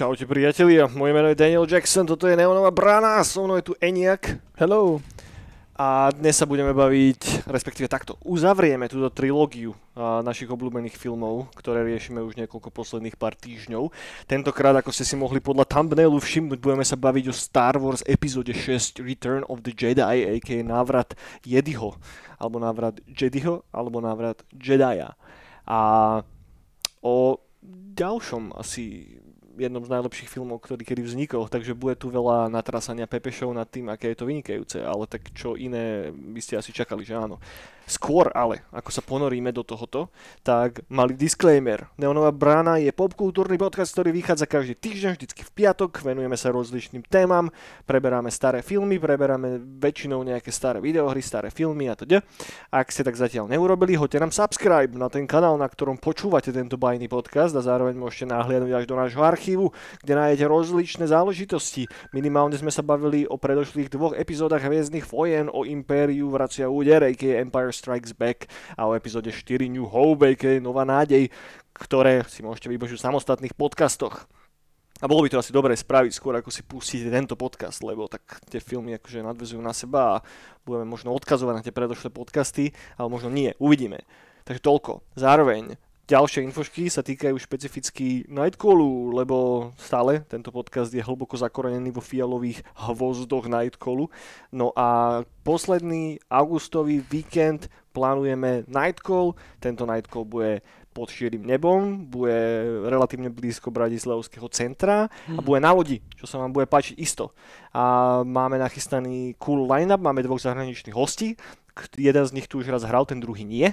Čaute priatelia, moje meno je Daniel Jackson, toto je Neonová brána, so mnou je tu Eniak. Hello. A dnes sa budeme baviť, respektíve takto, uzavrieme túto trilógiu našich obľúbených filmov, ktoré riešime už niekoľko posledných pár týždňov. Tentokrát, ako ste si mohli podľa thumbnailu všimnúť, budeme sa baviť o Star Wars epizóde 6 Return of the Jedi, a.k.a. návrat Jediho, alebo návrat Jediho, alebo návrat Jedia. A o ďalšom asi jednom z najlepších filmov, ktorý kedy vznikol, takže bude tu veľa natrasania pepešov nad tým, aké je to vynikajúce, ale tak čo iné by ste asi čakali, že áno. Skôr ale, ako sa ponoríme do tohoto, tak mali disclaimer. Neonová brána je popkultúrny podcast, ktorý vychádza každý týždeň, vždycky v piatok, venujeme sa rozličným témam, preberáme staré filmy, preberáme väčšinou nejaké staré videohry, staré filmy a teda. Ak ste tak zatiaľ neurobili, hoďte nám subscribe na ten kanál, na ktorom počúvate tento bajný podcast a zároveň môžete nahliadnúť až do nášho archívu, kde nájdete rozličné záležitosti. Minimálne sme sa bavili o predošlých dvoch epizódach Hviezdnych vojen, o Impériu vracia úder, Empire Strikes Back a o epizóde 4 New Hope, aka Nová nádej, ktoré si môžete vybožiť v samostatných podcastoch. A bolo by to asi dobré spraviť skôr, ako si pustíte tento podcast, lebo tak tie filmy akože nadvezujú na seba a budeme možno odkazovať na tie predošlé podcasty, ale možno nie, uvidíme. Takže toľko. Zároveň ďalšie infošky sa týkajú špecificky Nightcallu, lebo stále tento podcast je hlboko zakorenený vo fialových hvozdoch Nightcallu. No a posledný augustový víkend plánujeme Nightcall. Tento Nightcall bude pod širým nebom, bude relatívne blízko Bratislavského centra a Mhm. bude na lodi, čo sa vám bude páčiť isto. A máme nachystaný cool line-up, máme dvoch zahraničných hostí, jeden z nich tu už raz hral, ten druhý nie.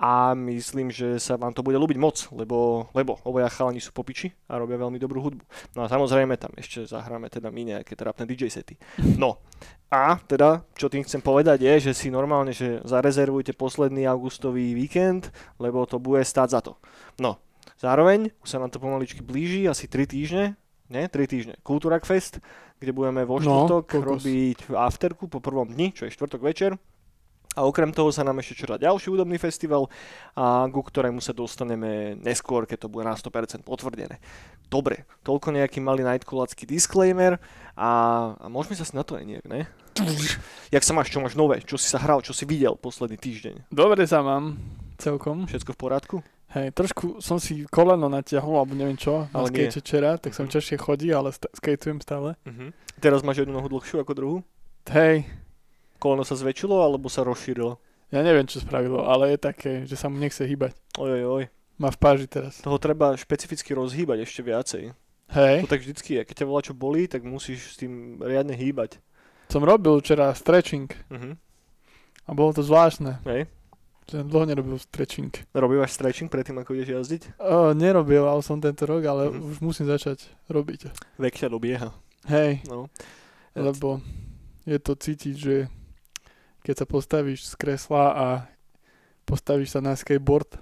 A myslím, že sa vám to bude ľúbiť moc, lebo, lebo obaja chalani sú popiči a robia veľmi dobrú hudbu. No a samozrejme tam ešte zahráme teda my nejaké trápne DJ sety. No a teda, čo tým chcem povedať je, že si normálne, že zarezervujte posledný augustový víkend, lebo to bude stáť za to. No, zároveň už sa nám to pomaličky blíži, asi 3 týždne, ne, 3 týždne, Kultúrak Fest, kde budeme vo No, štvrtok kokos. robiť afterku po prvom dni, čo je štvrtok večer. A okrem toho sa nám ešte čaká ďalší hudobný festival, a ku ktorému sa dostaneme neskôr, keď to bude na 100% potvrdené. Dobre, toľko nejaký malý nightculacký disclaimer a, a môžeme sa na to aj nejak, ne? Jak sa máš, čo máš nové, čo si sa hral, čo si videl posledný týždeň? Dobre sa mám celkom. Všetko v poriadku? Hej, trošku som si koleno natiahol, alebo neviem čo, na Ale nie. skate včera, tak som Mhm. ťažšie chodí, ale st- skateujem stále. Uh-huh. Teraz máš jednu nohu dlhšiu ako druhú? Hej, Koleno sa zväčšilo alebo sa rozšírilo? ja neviem, čo spravilo, ale je také, že sa mu nechce hýbať. Oj, oj. Má v páži teraz. Toho treba špecificky rozhýbať ešte viacej. Hej, To tak vždycky je. Keď ťa volá čo bolí, tak musíš s tým riadne hýbať. som robil včera stretching Uh-huh. a bolo to zvláštne, Hej. že dlho nerobil stretching. Robívaš stretching predtým, ako ideš jazdiť? O, nerobil, ale som tento rok, ale Mhm. už musím začať robiť. Vek ťa dobieha. Hej, No. lebo je to cítiť, že keď sa postavíš z kresla a postavíš sa na skateboard,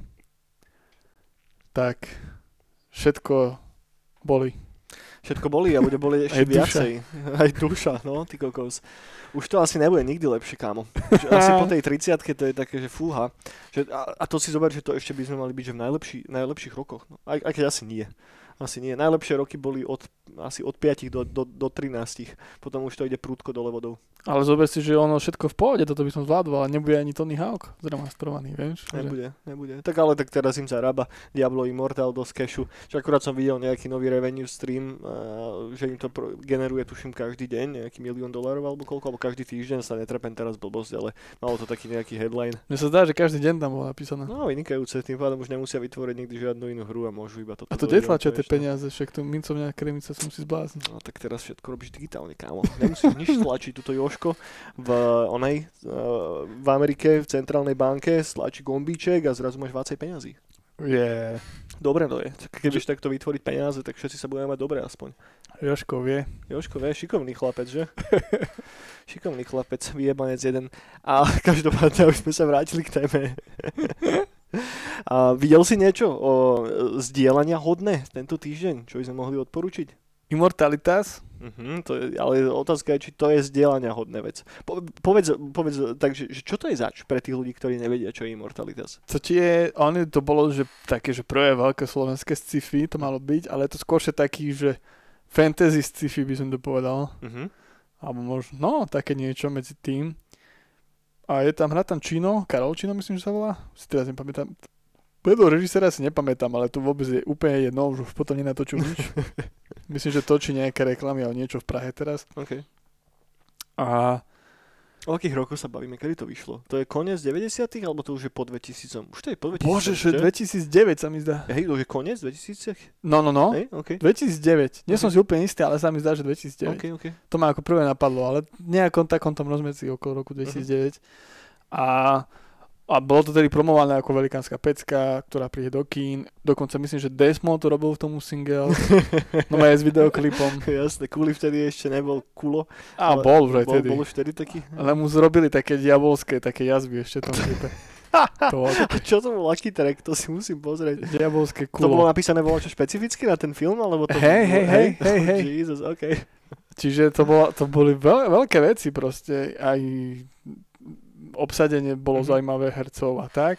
tak všetko boli. Všetko bolí a bude bolieť ešte Aj duša. viacej. Aj duša, no, ty kokos. Už to asi nebude nikdy lepšie, kámo. Asi po tej 30 to je také, že fúha. Že, a, a to si zober, že to ešte by sme mali byť že v najlepší, najlepších rokoch. No, aj, aj keď asi nie. Asi nie. Najlepšie roky boli od, asi od 5 do, do, do 13. Potom už to ide prúdko dole vodou. Ale zober si, že ono všetko v pohode, toto by som zvládol, ale nebude ani Tony Hawk zremastrovaný, vieš? Že- Nebude, nebude. Tak ale tak teraz im zarába Diablo Immortal do cashu. Že akurát som videl nejaký nový revenue stream, a, že im to pro, generuje tuším každý deň, nejaký milión dolárov alebo koľko, alebo každý týždeň sa netrepem teraz blbosť, ale malo to taký nejaký headline. Mne sa zdá, že každý deň tam bolo napísané. No vynikajúce, tým pádom už nemusia vytvoriť nikdy žiadnu inú hru a môžu iba toto. A to detlačia tie peniaze, však tu mincovňa kremica som si zbláznil. No tak teraz všetko robíš digitálne, kámo. Nemusíš nič tlačiť. Tuto Joško v onej, eh, v Amerike, v centrálnej banke stlačí gombíček a zrazu máš 20 peňazí. Je, Dobre to je. Tak Keď vieš takto vytvoriť peniaze, tak všetci sa budeme mať dobre aspoň. Joško vie. Joško, vie, šikovný chlapec, že? šikovný chlapec, vyjebanec jeden. A každopádne už sme sa vrátili k téme. A videl si niečo o e, zdieľania hodné tento týždeň, čo by sme mohli odporučiť? Immortalitas, Uh-huh, to je, ale otázka je, či to je zdieľania hodné vec. Po, povedz, povedz takže, že čo to je zač pre tých ľudí, ktorí nevedia, čo je Immortalitas? co ti je, oni to bolo, že také, že prvé veľké slovenské sci-fi to malo byť, ale je to skôršie taký, že fantasy sci-fi by som to povedal. Uh-huh. Alebo možno, no, také niečo medzi tým. A je tam, hrá tam Čino, Karol Čino myslím, že sa volá. Si teraz nepamätám. Meno režisera si nepamätám, ale to vôbec je úplne jedno, už potom nenatočil nič. myslím, že točí nejaké reklamy alebo niečo v Prahe teraz. OK. A O akých rokoch sa bavíme? Kedy to vyšlo? To je koniec 90 alebo to už je po 2000? Už to je po 2000. bože, že 2009 sa mi zdá. Hej, to už je koniec 2000? No, no, no. Hej, OK. 2009. Nie som Ok. si úplne istý, ale sa mi zdá, že 2009. OK, OK. To ma ako prvé napadlo, ale nejakom takom tom rozmedzi okolo roku 2009. A, a bolo to tedy promované ako velikánska pecka, ktorá príde do kín. Dokonca myslím, že Desmo to robil v tomu single. No aj s videoklipom. Jasné, Kuli vtedy ešte nebol kulo. A bol už aj bol, tedy. bol už vtedy taký. Ale mu zrobili také diabolské, také jazvy ešte v tom klipe. To A čo to bol aký track? To si musím pozrieť. diabolské To bolo kulo. napísané bolo čo špecificky na ten film? Alebo to Hej, hej, hej, hej, hej. Jesus, OK. Čiže to, bolo, to boli veľ, veľké veci proste. Aj obsadenie bolo Mhm. zaujímavé hercov a tak.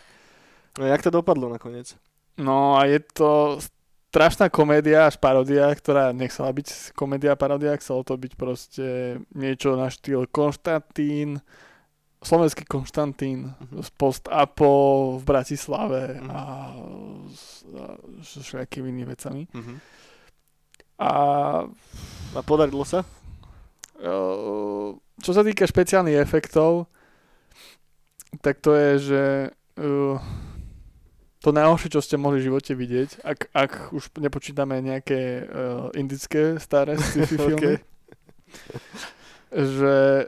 No jak to dopadlo nakoniec? No a je to strašná komédia až paródia, ktorá nechcela byť komédia paródia, chcelo to byť proste niečo na štýl Konštantín, slovenský Konštantín Mhm. z post-apo v Bratislave Mhm. a s, s všetkými inými vecami. Mhm. A A podarilo sa? čo sa týka špeciálnych efektov, tak to je, že uh, to najhoršie, čo ste mohli v živote vidieť, ak, ak už nepočítame nejaké uh, indické staré sci-fi filmy, že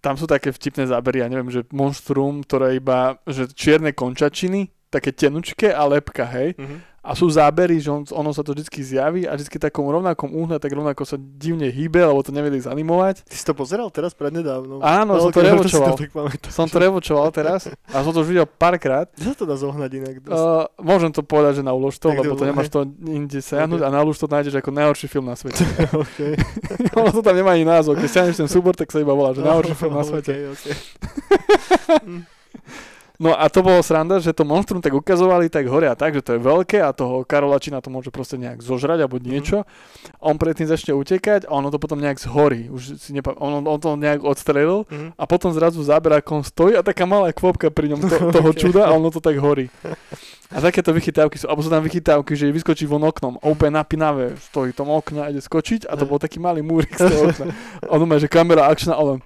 tam sú také vtipné zábery, ja neviem, že monštrum, ktoré iba, že čierne končačiny, také tenučké a lepka, hej. Mhm. A sú zábery, že on, ono sa to vždy zjaví a vždy takom rovnakom úhle, tak rovnako sa divne hýbe, lebo to nevedeli zanimovať. Ty si to pozeral teraz prednedávno? Áno, som to revočoval. to pamätám. Som to revočoval teraz a som to už videl párkrát. Sa to dá zohnať inak? Uh, môžem to povedať, že na uložto, Tak lebo to nemáš to inde siahnuť Ok. a na uložto nájdeš ako najhorší film na svete. OK. ono to tam nemá ani názov. Keď stiahneš ten súbor, tak sa iba volá, že najhorší film na svete. OK, OK. No a to bolo sranda, že to monštrum tak ukazovali tak hore a tak, že to je veľké a toho Karolačina to môže proste nejak zožrať alebo niečo. A on predtým začne utekať a ono to potom nejak zhorí. Už si nepa- on, on to nejak odstrelil Mhm. a potom zrazu záber, ako on stojí a taká malá kvopka pri ňom to, toho Ok. čuda a ono to tak horí. A takéto vychytávky sú, alebo sú tam vychytávky, že vyskočí von oknom úplne napínavé stojí tom okne a ide skočiť a to bol taký malý múrik z toho okna. On má, že kamera akčná a len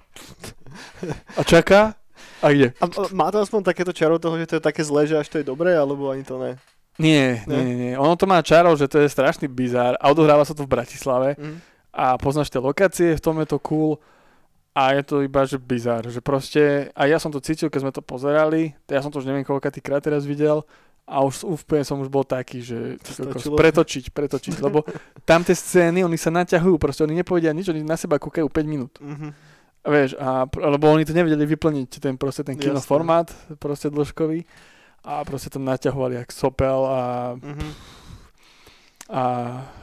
a čaká a ide. A, a má to aspoň takéto čaro toho, že to je také zlé, že až to je dobré, alebo ani to ne? Nie, nie, nie, nie. Ono to má čaro, že to je strašný bizár a odohráva sa to v Bratislave Mhm. a poznáš tie lokácie, v tom je to cool a je to iba, že bizár, že proste, a ja som to cítil, keď sme to pozerali, ja som to už neviem koľkatý krát teraz videl a už úplne som už bol taký, že kokos, pretočiť, pretočiť, lebo tam tie scény, oni sa naťahujú, proste oni nepovedia nič, oni na seba kúkajú 5 minút. Mhm. Vieš, a, lebo oni to nevedeli vyplniť, ten proste ten kinoformát, proste dĺžkový a proste to naťahovali jak sopel a, Mhm. a,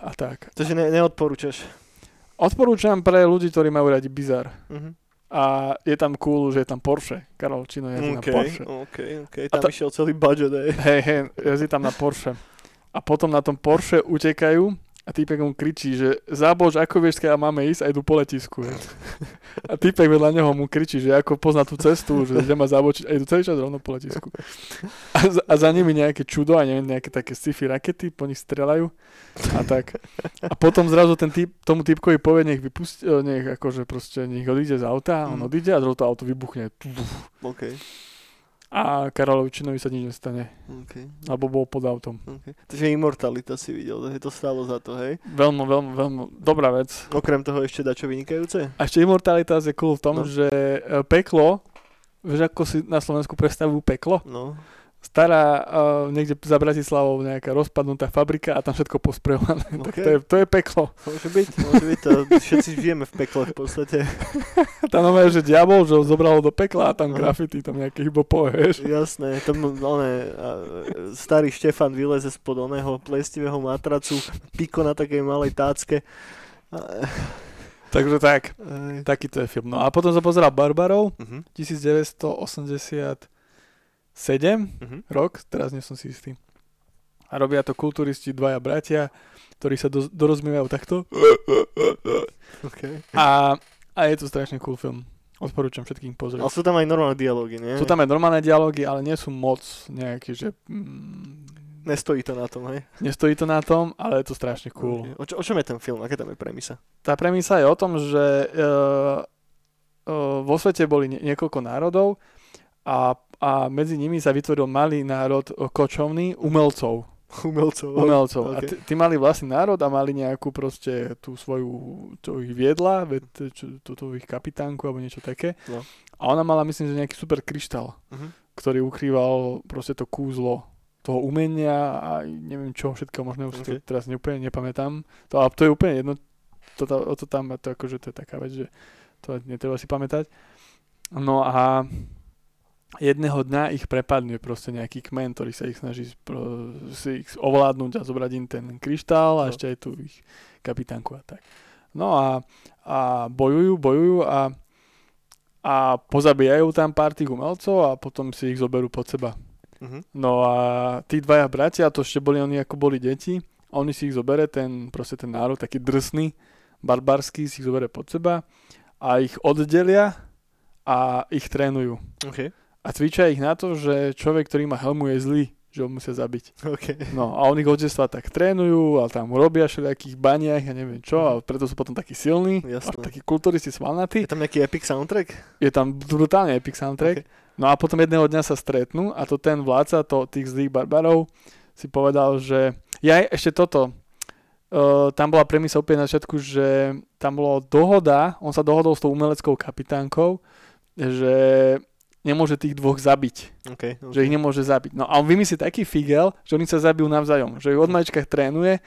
a tak. Takže ne, neodporúčaš. Odporúčam pre ľudí, ktorí majú radi bizar. Mhm. A je tam cool, že je tam Porsche. Karol Čino jazdí na OK, Porsche. OK, OK. A Tam to- išiel celý budget, hej. Hej, hej, jazdí tam na Porsche. A potom na tom Porsche utekajú a týpek mu kričí, že zábož, ako vieš, keď máme ísť a idú po letisku. hej. A týpek vedľa neho mu kričí, že ako pozná tú cestu, že kde má zabočiť a idú celý čas rovno po letisku. A, za, a za nimi nejaké čudo a neviem, nejaké také sci-fi rakety, po nich strelajú a tak. A potom zrazu ten typ, tomu typkovi povie, nech vypustí, nech akože proste nech odíde z auta, on Mm. odíde a zrazu to auto vybuchne. OK, A Karolovi Činovi sa nič nestane, OK, alebo bol pod autom. OK. Takže Immortalita si videl, to stálo za to, hej? Veľmi, veľmi, veľmi dobrá vec. Okrem toho ešte dačo vynikajúce? A ešte Immortalitas je cool v tom, No. no. že e, peklo, vieš ako si na Slovensku predstavujú peklo? No. Stará uh, niekde za Bratislavou nejaká rozpadnutá fabrika a tam všetko posprejované. OK. Tak to je, to je peklo. Môže byť, môže byť, to všetci žijeme v pekle v podstate. Tam je, že diabol, že ho zobral do pekla a tam Aha. graffiti, tam nejaké hybopoe, vieš. Jasné, tam oné, a, starý Štefan vyleze spod oného plestivého matracu, piko na takej malej tácke, Takže tak, Aj. takýto je film. No a potom som pozeral Barbarov, Mhm, 1987 mhm. rok, teraz nie som si istý. A robia to kulturisti, dvaja bratia, ktorí sa do, dorozmievajú takto. Okay. A, a je to strašne cool film. Odporúčam všetkým Ale pozrieť. sú tam aj normálne dialógy, nie? Sú tam aj normálne dialógy, ale nie sú moc nejaké, že... Mm, Nestojí to na tom, hej? nestojí to na tom, ale je to strašne cool. Okay. O, čo, o čom je ten film? Aká tam je premisa? Tá premisa je o tom, že uh, uh, vo svete boli nie, niekoľko národov a, a medzi nimi sa vytvoril malý národ kočovný umelcov. Umelcov. umelcov. A Okay. tí, tí mali vlastný národ a mali nejakú proste tú svoju, čo ich viedla, túto ich kapitánku alebo niečo také. No. A ona mala, myslím, že nejaký super kryštál, Mhm. ktorý ukrýval proste to kúzlo toho umenia a neviem čo všetko možné, už Okay. teraz neúplne nepamätám. To, ale to je úplne jedno, to, to, to tam, to, akože to je taká vec, že to netreba si pamätať. No a jedného dňa ich prepadne proste nejaký kmen, ktorý sa ich snaží pro, si ich ovládnuť a zobrať im ten kryštál a No. ešte aj tu ich kapitánku a tak. No a, a bojujú, bojujú a, a pozabíjajú tam pár tých umelcov a potom si ich zoberú pod seba. Mhm. No a tí dvaja bratia, to ešte boli oni ako boli deti, oni si ich zobere, ten, proste ten národ, taký drsný, barbarský, si ich zobere pod seba a ich oddelia a ich trénujú. OK. A cvičia ich na to, že človek, ktorý má helmu, je zlý, že ho musia zabiť. OK. No a oni ich od detstva tak trénujú a tam robia všelijakých baniach a neviem čo a preto sú potom takí silní, Jasné. takí kulturisti svalnatí. Je tam nejaký epic soundtrack? Je tam brutálne epic soundtrack. OK. No a potom jedného dňa sa stretnú a to ten vládca to, tých zlých barbarov si povedal, že ja ešte toto, uh, tam bola premisa úplne na začiatku, že tam bola dohoda, on sa dohodol s tou umeleckou kapitánkou, že nemôže tých dvoch zabiť, OK. okay. že ich nemôže zabiť. No a on vymyslí taký figel, že oni sa zabijú navzájom, že ich od malička trénuje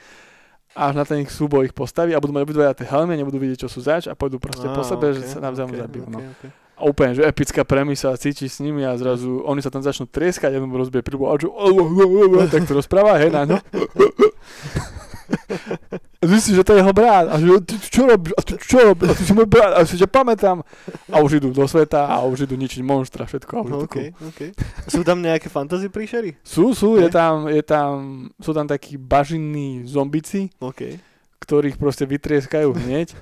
až na ten ich súboj ich postaví a budú mať obidvaja tie helmy, nebudú vidieť, čo sú zač a pôjdu proste po Á, sebe, že ok, sa navzájom ok, zabijú. ok, No. ok. A úplne, že epická premisa, cítiš s nimi a zrazu oni sa tam začnú trieskať, jeden mu rozbije príbu a že tak to rozpráva, hej, na ňo. Zistí, že to je jeho brat. A že ty čo robíš? A ty čo robíš? A ty si môj brat. A si ťa pamätám. A už idú do sveta a už idú ničiť monstra, všetko. A už je to OK, cool. OK. Sú tam nejaké fantasy príšery? Sú, sú, je tam, je tam, sú tam takí bažinní zombici, OK. ktorých proste vytrieskajú hneď.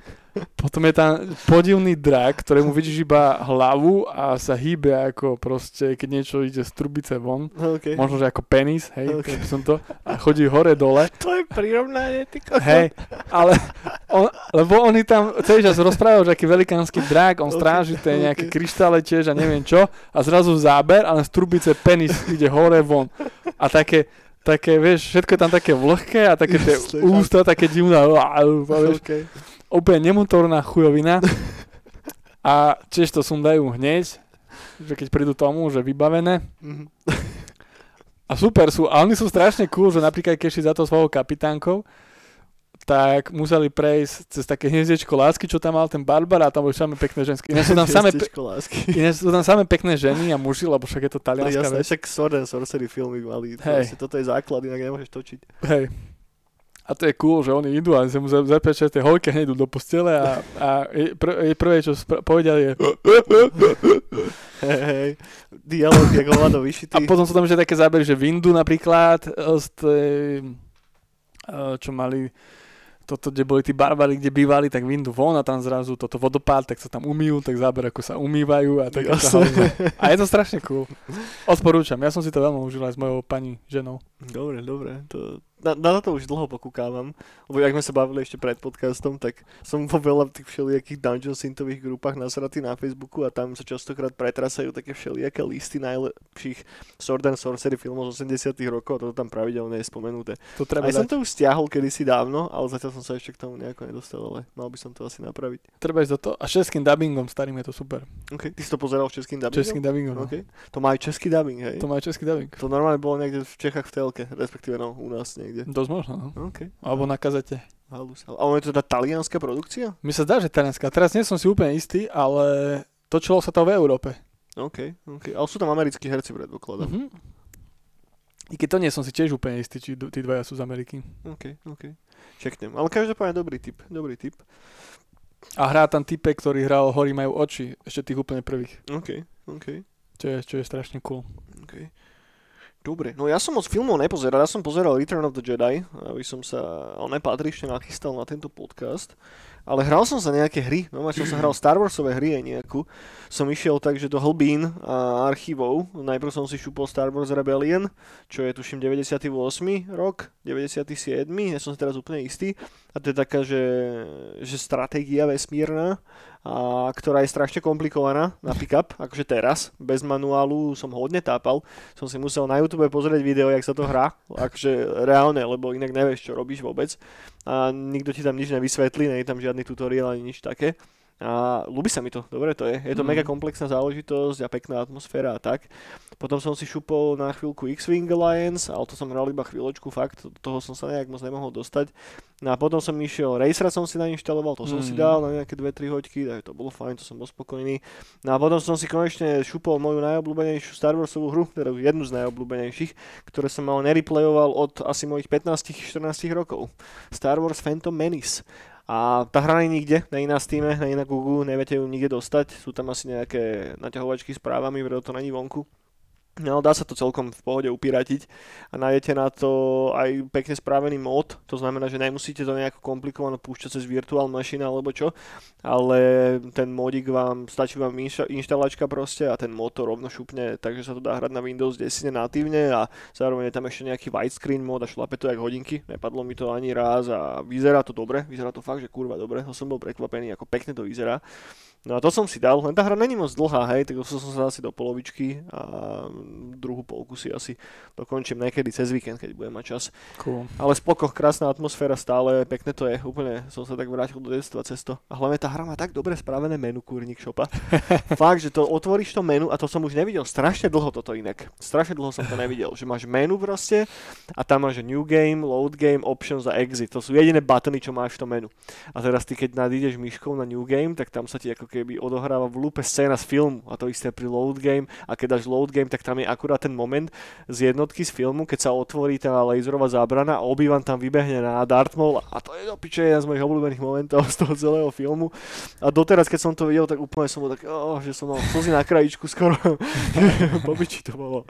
Potom je tam podivný drak, ktorému vidíš iba hlavu a sa hýbe ako proste, keď niečo ide z trubice von. OK. Možno, že ako penis, hej, Ok. okay. som to. A chodí hore dole. To je prirovnanie, ty kokos. Hej, ale on, lebo oni tam celý čas rozprávajú, že aký velikánsky drak, on Ok, stráži tie nejaké ok. kryštále tiež a neviem čo. A zrazu záber a len z trubice penis ide hore von. A také, také, vieš, všetko je tam také vlhké a také tie Jasne, ústa také divné. Vieš, OK. Úplne nemotorná chujovina. A tiež to sundajú hneď, že keď prídu tomu, že vybavené. Mhm. A super sú, a oni sú strašne cool, že napríklad keď šli za to svojou kapitánkou, tak museli prejsť cez také hniezdečko lásky, čo tam mal ten Barbar a tam boli samé pekné ženské. Ináč sú tam samé, pe- ináč sú tam samé pekné ženy a muži, lebo však je to No talianská jasné, vec. však Sword and Sorcery filmy mali. Hej. Hej. Toto je základ, inak nemôžeš točiť. Hej. A to je cool, že oni idú a sa mu za- zapečia tie holky a idú do postele a, a je- pr- je prvé, čo spra- povedal je Hej, hej. Dialóg, jak hovado vyšitý. a potom sú tam ešte také zábery, že Windu napríklad e, z tej, e, čo mali toto, kde boli tí barbary, kde bývali, tak Windu von a tam zrazu toto vodopád, tak sa tam umýjú, tak záber, ako sa umývajú a tak. A je to strašne cool. Odporúčam, ja som si to veľmi užil aj s mojou pani ženou. Dobre, dobre. To, na, na to už dlho pokúkávam, lebo jak sme sa bavili ešte pred podcastom, tak som vo veľa tých všelijakých Dungeon Syntových grupách nasratý na Facebooku a tam sa častokrát pretrasajú také všelijaké listy najlepších Sword and Sorcery filmov z 80 rokov a toto tam pravidelne je spomenuté. To treba, Aj som dať, to už stiahol kedysi dávno, ale zatiaľ som sa ešte k tomu nejako nedostal, ale mal by som to asi napraviť. treba ísť do toho. A českým dubbingom starým je to super. Okay. Ty si to pozeral s českým dubbingom? Českým dubbingom. no. Okay. To má aj český dubbing, hej? To má aj český dubbing. To normálne bolo niekde v Čechách v telke, respektíve no, u nás niekde. Dosť možno, no. OK. Alebo na kazete. Halus. A ono je to teda talianská produkcia? Mi sa zdá, že talianská. Teraz nie som si úplne istý, ale točilo sa to v Európe. OK, OK. Ale sú tam americkí herci, predpokladám. Mhm. I keď to nie som si tiež úplne istý, či tí dvaja sú z Ameriky. OK, OK. čeknem. Ale každopádne dobrý tip, dobrý tip. A hrá tam typek, ktorý hral Hory majú oči, ešte tých úplne prvých. OK, OK, Čo je, čo je strašne cool. OK. Dobre, no ja som moc filmov nepozeral, ja som pozeral Return of the Jedi, aby som sa nepatrične nachystal na tento podcast. Ale hral som sa nejaké hry, no som sa hral Star Warsové hry aj nejakú. Som išiel takže do hlbín a archívov. Najprv som si šupol Star Wars Rebellion, čo je tuším 98. rok, 97. Ja som si teraz úplne istý. A to je taká, že, že stratégia vesmírna, a, ktorá je strašne komplikovaná na pick-up, akože teraz, bez manuálu som hodne tápal. Som si musel na YouTube pozrieť video, jak sa to hrá, akože reálne, lebo inak nevieš, čo robíš vôbec. A nikto ti tam nič nevysvetlí, nie je tam žiadny tutoriál ani nič také. A ľúbi sa mi to, dobre to je. Je to mm. mega komplexná záležitosť a pekná atmosféra a tak. Potom som si šupol na chvíľku X-Wing Alliance, ale to som hral iba chvíľočku, fakt, do toho som sa nejak moc nemohol dostať. No a potom som išiel, Racera som si nainštaloval, to som mm. si dal na nejaké 2-3 hoďky, takže to bolo fajn, to som bol spokojný. No a potom som si konečne šupol moju najobľúbenejšiu Star Warsovú hru, teda jednu z najobľúbenejších, ktoré som mal nereplayoval od asi mojich 15-14 rokov. Star Wars Phantom Menace. A tá hra nie nikde, na Steam, nie na Google, neviete ju nikde dostať. Sú tam asi nejaké naťahovačky s právami, preto to není vonku. No, dá sa to celkom v pohode upiratiť a nájdete na to aj pekne spravený mod, to znamená, že nemusíte to nejako komplikovano púšťať cez virtual machine alebo čo, ale ten modík vám, stačí vám inšta, inštalačka proste a ten mod to rovno šupne, takže sa to dá hrať na Windows 10 natívne a zároveň je tam ešte nejaký widescreen mod a šlape to jak hodinky, nepadlo mi to ani raz a vyzerá to dobre, vyzerá to fakt, že kurva dobre, to som bol prekvapený, ako pekne to vyzerá. No a to som si dal, len tá hra není moc dlhá, hej, tak som sa asi do polovičky a druhú polku si asi dokončím niekedy cez víkend, keď budem mať čas. Cool. Ale spoko, krásna atmosféra stále, pekné to je, úplne som sa tak vrátil do detstva cez to. A hlavne tá hra má tak dobre spravené menu, kurník šopa. Fakt, že to otvoríš to menu a to som už nevidel strašne dlho toto inak. Strašne dlho som to nevidel, že máš menu proste a tam máš new game, load game, options a exit. To sú jediné buttony, čo máš v tom menu. A teraz ty, keď nadídeš myškou na new game, tak tam sa ti ako keby odohráva v lúpe scéna z filmu a to isté pri load game a keď dáš load game, tak tam je akurát ten moment z jednotky z filmu, keď sa otvorí tá laserová zábrana a obývan tam vybehne na Darth Maul a to je do piče jeden z mojich obľúbených momentov z toho celého filmu a doteraz, keď som to videl, tak úplne som bol tak, oh, že som mal slzy na krajičku skoro, pobiči to bolo.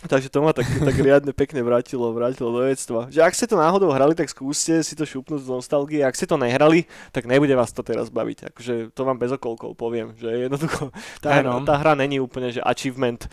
Takže to ma tak, tak riadne pekne vrátilo, vrátilo do detstva. Že ak ste to náhodou hrali, tak skúste si to šupnúť z nostalgie. Ak ste to nehrali, tak nebude vás to teraz baviť. Akože to vám bez okolkov poviem, že jednoducho tá, Áno. tá hra není úplne, že achievement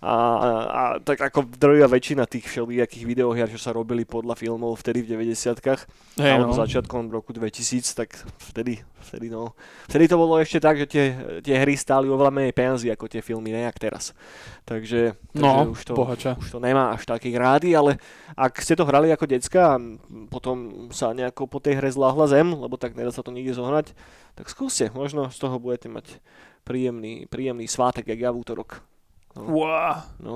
a, a, a tak ako drvia väčšina tých všelijakých videohier, čo sa robili podľa filmov vtedy v 90-kách, Hey, alebo no. začiatkom roku 2000, tak vtedy, vtedy no. Vtedy to bolo ešte tak, že tie, tie hry stáli oveľa menej peniazy ako tie filmy, nejak teraz. Takže, takže No, už to, bohača. už to nemá až taký rády, ale ak ste to hrali ako decka a potom sa nejako po tej hre zláhla zem, lebo tak nedá sa to nikde zohnať, tak skúste, možno z toho budete mať príjemný, príjemný svátek, jak ja v útorok. Wow. No.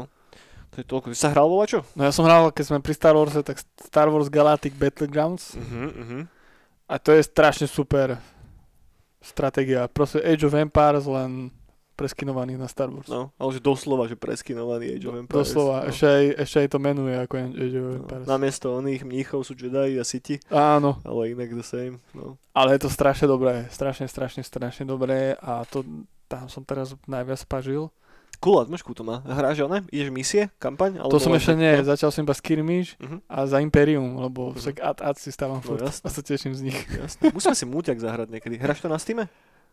To je toľko. Ty sa hral vo čo? No ja som hral, keď sme pri Star Warse, tak Star Wars Galactic Battlegrounds Uh-huh, uh-huh. a to je strašne super stratégia. Proste Age of Empires len preskinovaný na Star Wars. No, ale že doslova, že preskinovaný Age of Empires. Doslova, no. ešte, aj, ešte aj to menuje ako Age of No. Empires. Namiesto oných mníchov sú Jedi a Siti, Áno, ale inak the same. No. ale je to strašne dobré, strašne, strašne, strašne dobré a to tam som teraz najviac pažil. Cool atmošku to má. Hráš one? Ideš misie? Kampaň? to som ešte nie, no? začal som iba Skirmish Mhm. a za Imperium, lebo Mhm. však ad, ad si stávam No furt jasné. a sa teším z nich. Jasné. Musíme si múťak zahrať niekedy. Hráš to na Steam?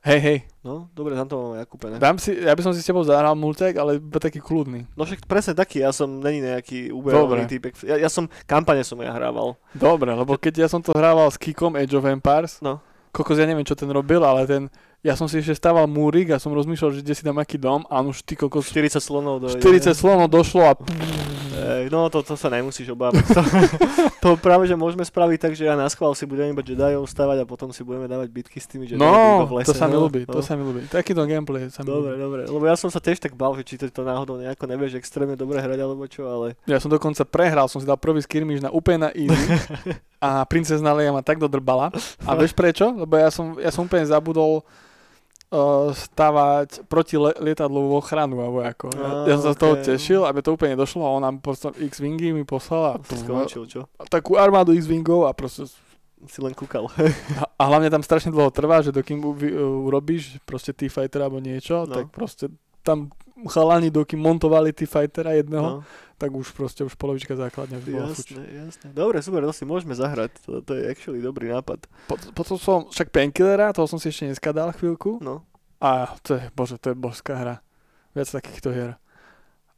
Hej, hej, No, dobre, tam to máme aj kúpené. dám si, ja by som si s tebou zahral multek, ale iba taký kľudný. No však presne taký, ja som není nejaký uberový typek. Ja, ja som, kampane som ja hrával. Dobre, lebo keď ja som to hrával s Kikom Age of Empires, No. kokos ja neviem, čo ten robil, ale ten, ja som si ešte stával múrik a som rozmýšľal, že kde si dám aký dom a on už ty kokos 40 slonov dojde. 40 slonov došlo a Ej, no to, to sa nemusíš obávať. To, to práve, že môžeme spraviť tak, že ja na schvál si budem iba Jediov stavať a potom si budeme dávať bitky s tými Jediami no, v lese. to sa mi no, ľúbi, no. to sa mi ľúbi. Takýto gameplay sa mi Dobre, ľúbi. dobre, lebo ja som sa tiež tak bal, že či to, to náhodou nejako nevieš extrémne dobre hrať alebo čo, ale Ja som dokonca prehral, som si dal prvý skirmish na úplne na easy a princezna Leia ma tak dodrbala. A vieš prečo? Lebo ja som, ja som úplne zabudol stavať proti lietadlovú ochranu alebo ako. Ja, Á, ja som sa z toho tešil, aby to úplne došlo a on nám proste X-Wingy mi poslal a skončil, čo? takú armádu X-Wingov a proste Si len kúkal. a, a hlavne tam strašne dlho trvá, že dokým u- vy- uh, urobíš proste T-Fighter alebo niečo, No. tak proste tam chalani, dokým montovali T-Fightera jedného, No, tak už proste už polovička základne už bola jasné, jasné. Dobre, super, to si môžeme zahrať. To, to je actually dobrý nápad. Po- Potom som, však Painkillera, toho som si ešte dneska dal chvíľku. No, A to je, bože, to je božská hra. Viac takýchto hier.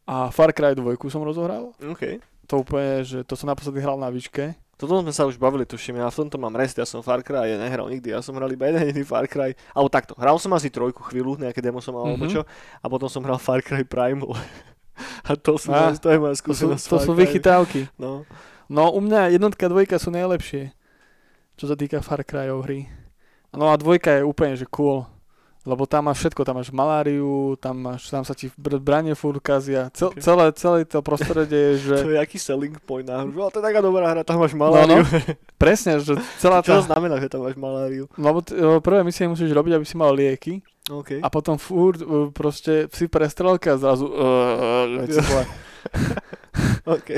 A Far Cry 2 som rozohral. OK. To úplne, že to som naposledy hral na výške. Toto sme sa už bavili, tuším, ja v tomto mám rest, ja som Far Cry nehral nikdy, ja som hral iba jeden jediný Far Cry, alebo takto, hral som asi trojku chvíľu, nejaké demo som mal, alebo Mhm. čo, a potom som hral Far Cry Primal. a to, sú, Á, to je moja To sú, skúsenosť. to sú vychytávky. No, No u mňa jednotka, dvojka sú najlepšie. Čo sa týka Far Cryov hry. No a dvojka je úplne, že cool. Lebo tam máš všetko, tam máš maláriu, tam, máš, tam sa ti br- branie furt kazia. Cel, Ok. celé, celé to prostredie je, že to je aký selling point na hru, že, "O, to je taká dobrá hra, tam máš maláriu. presne, že celá Čo tá... to znamená, že tam máš maláriu? Lebo t- e, prvé misie musíš robiť, aby si mal lieky. OK. A potom furt uh, proste si prestrelka a zrazu uh, uh, OK.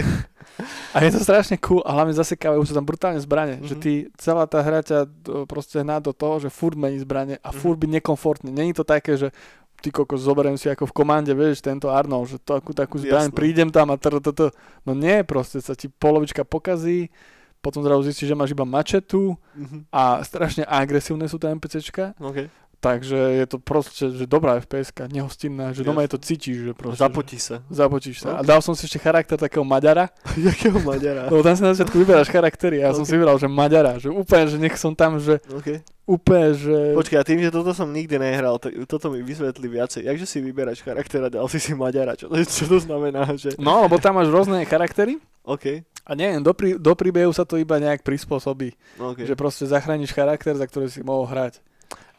A je to strašne cool a hlavne zasekávajú sa tam brutálne zbranie, mm-hmm. že Mhm. ty, celá tá hra ťa uh, proste hná do toho, že furt mení zbranie a Mhm. furt byť nekomfortne. Není to také, že ty kokos, zoberiem si ako v komande, vieš, tento Arnold, že takú, takú zbraň, prídem tam a tr, tr, tr. No nie, proste sa ti polovička pokazí, potom zrazu zistíš, že máš iba mačetu Mhm. a strašne agresívne sú tie NPCčka, OK. Takže je to proste, že dobrá FPS, nehostinná, že doma je to cítiš, že proste. Zapotí sa. Zapotíš sa. A Ok. dal som si ešte charakter takého Maďara, Jakého Maďara? lebo tam si na začiatku vyberáš charaktery a ja som Ok. si vybral, že Maďara, že úplne, že nech som tam, že OK. úplne, že... Počkaj, a tým, že toto som nikdy nehral, tak toto mi vysvetli viacej. Jakže si vyberáš charaktera, dal si si Maďara, čo to, čo to znamená, že... No, lebo tam máš rôzne charaktery OK, a neviem, do, prí, do príbehu sa to iba nejak prispôsobí. OK. Že proste zachrániš charakter, za ktorý si mohol hrať.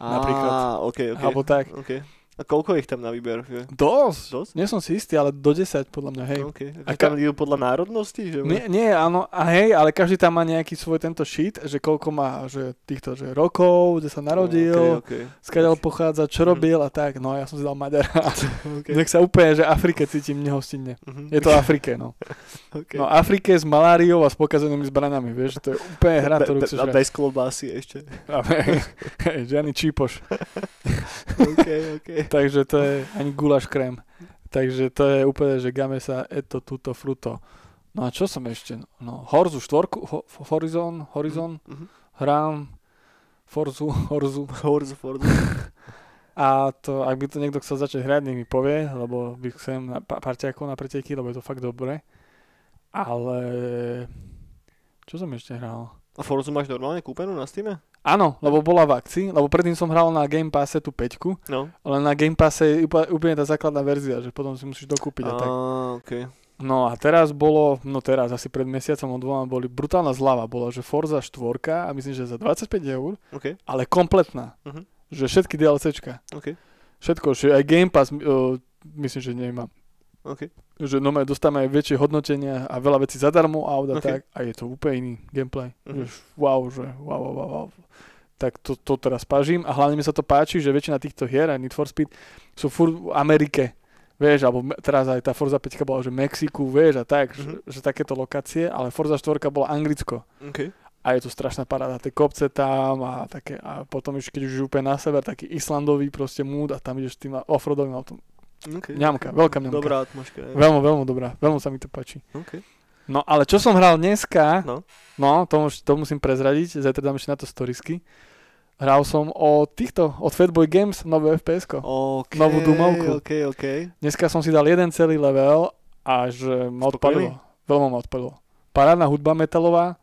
Napríklad. Á, OK, OK. Alebo tak. OK. A koľko ich tam na výber? Že? Dosť. Dosť? Nie som si istý, ale do 10 podľa mňa, hej. OK. A A tam idú podľa národnosti? Že... Nie, nie, áno, a hej, ale každý tam má nejaký svoj tento sheet, že koľko má že týchto že rokov, kde sa narodil, OK, OK. skáďal pochádza, čo Mhm. robil a tak. No ja som si dal Maďara. OK. Nech sa úplne, že Afrike cítim nehostinne. Mhm. Je to Afrike, no. OK. No Afrike s maláriou a s pokazenými zbraňami, vieš, to je úplne hra, ktorú chceš a bez klobásy ešte. Žiadny čípoš. OK, OK. Takže to je ani gulaš krém. Takže to je úplne, že game sa eto, tuto, fruto. No a čo som ešte? No, Horzu štvorku, ho, Horizon, Horizon, Mhm. hrám, Forzu, Horzu. Horzu, Forzu. A to, ak by to niekto chcel začať hrať, nech mi povie, lebo by chcem na pa- parťákov na preteky, lebo je to fakt dobre. Ale... Čo som ešte hral? A Forzu máš normálne kúpenú na Steam? Áno, lebo bola v akcii, lebo predtým som hral na Game Passe tú 5, No. ale na Game Passe je úplne, tá základná verzia, že potom si musíš dokúpiť a tak. Á, OK. No a teraz bolo, no teraz asi pred mesiacom od dvoma boli brutálna zľava, bola, že Forza 4 a myslím, že za 25 eur, OK. ale kompletná. Mhm. Že všetky DLCčka. OK. Všetko, že aj Game Pass, uh, myslím, že nemám. OK. Že no dostávame aj väčšie hodnotenia a veľa vecí zadarmo a a Ok. tak. A je to úplne iný gameplay. Mhm. Že wow, že wow, wow, wow, wow. Tak to, to teraz pážim a hlavne mi sa to páči, že väčšina týchto hier, aj Need for Speed, sú furt v Amerike. Vieš, alebo teraz aj tá Forza 5 bola, že Mexiku, vieš, a tak, Mhm. že, že takéto lokácie, ale Forza 4 bola Anglicko. OK. A je to strašná paráda, tie kopce tam a také, a potom ešte keď už úplne na sever, taký islandový proste mood a tam ideš s tým offroadovým autom. Okay. Ňamka, veľká ňamka. Dobrá atmosféra. Veľmi, veľmi dobrá, veľmi sa mi to páči. OK. No ale čo som hral dneska, No. no to, to musím prezradiť, zajtra dám ešte na to storisky. Hral som od týchto, od Fatboy Games, nové fps OK. Novú Dumovku. OK, OK. Dneska som si dal jeden celý level a že ma odpalilo. Veľmi ma odpalilo. Parádna hudba metalová,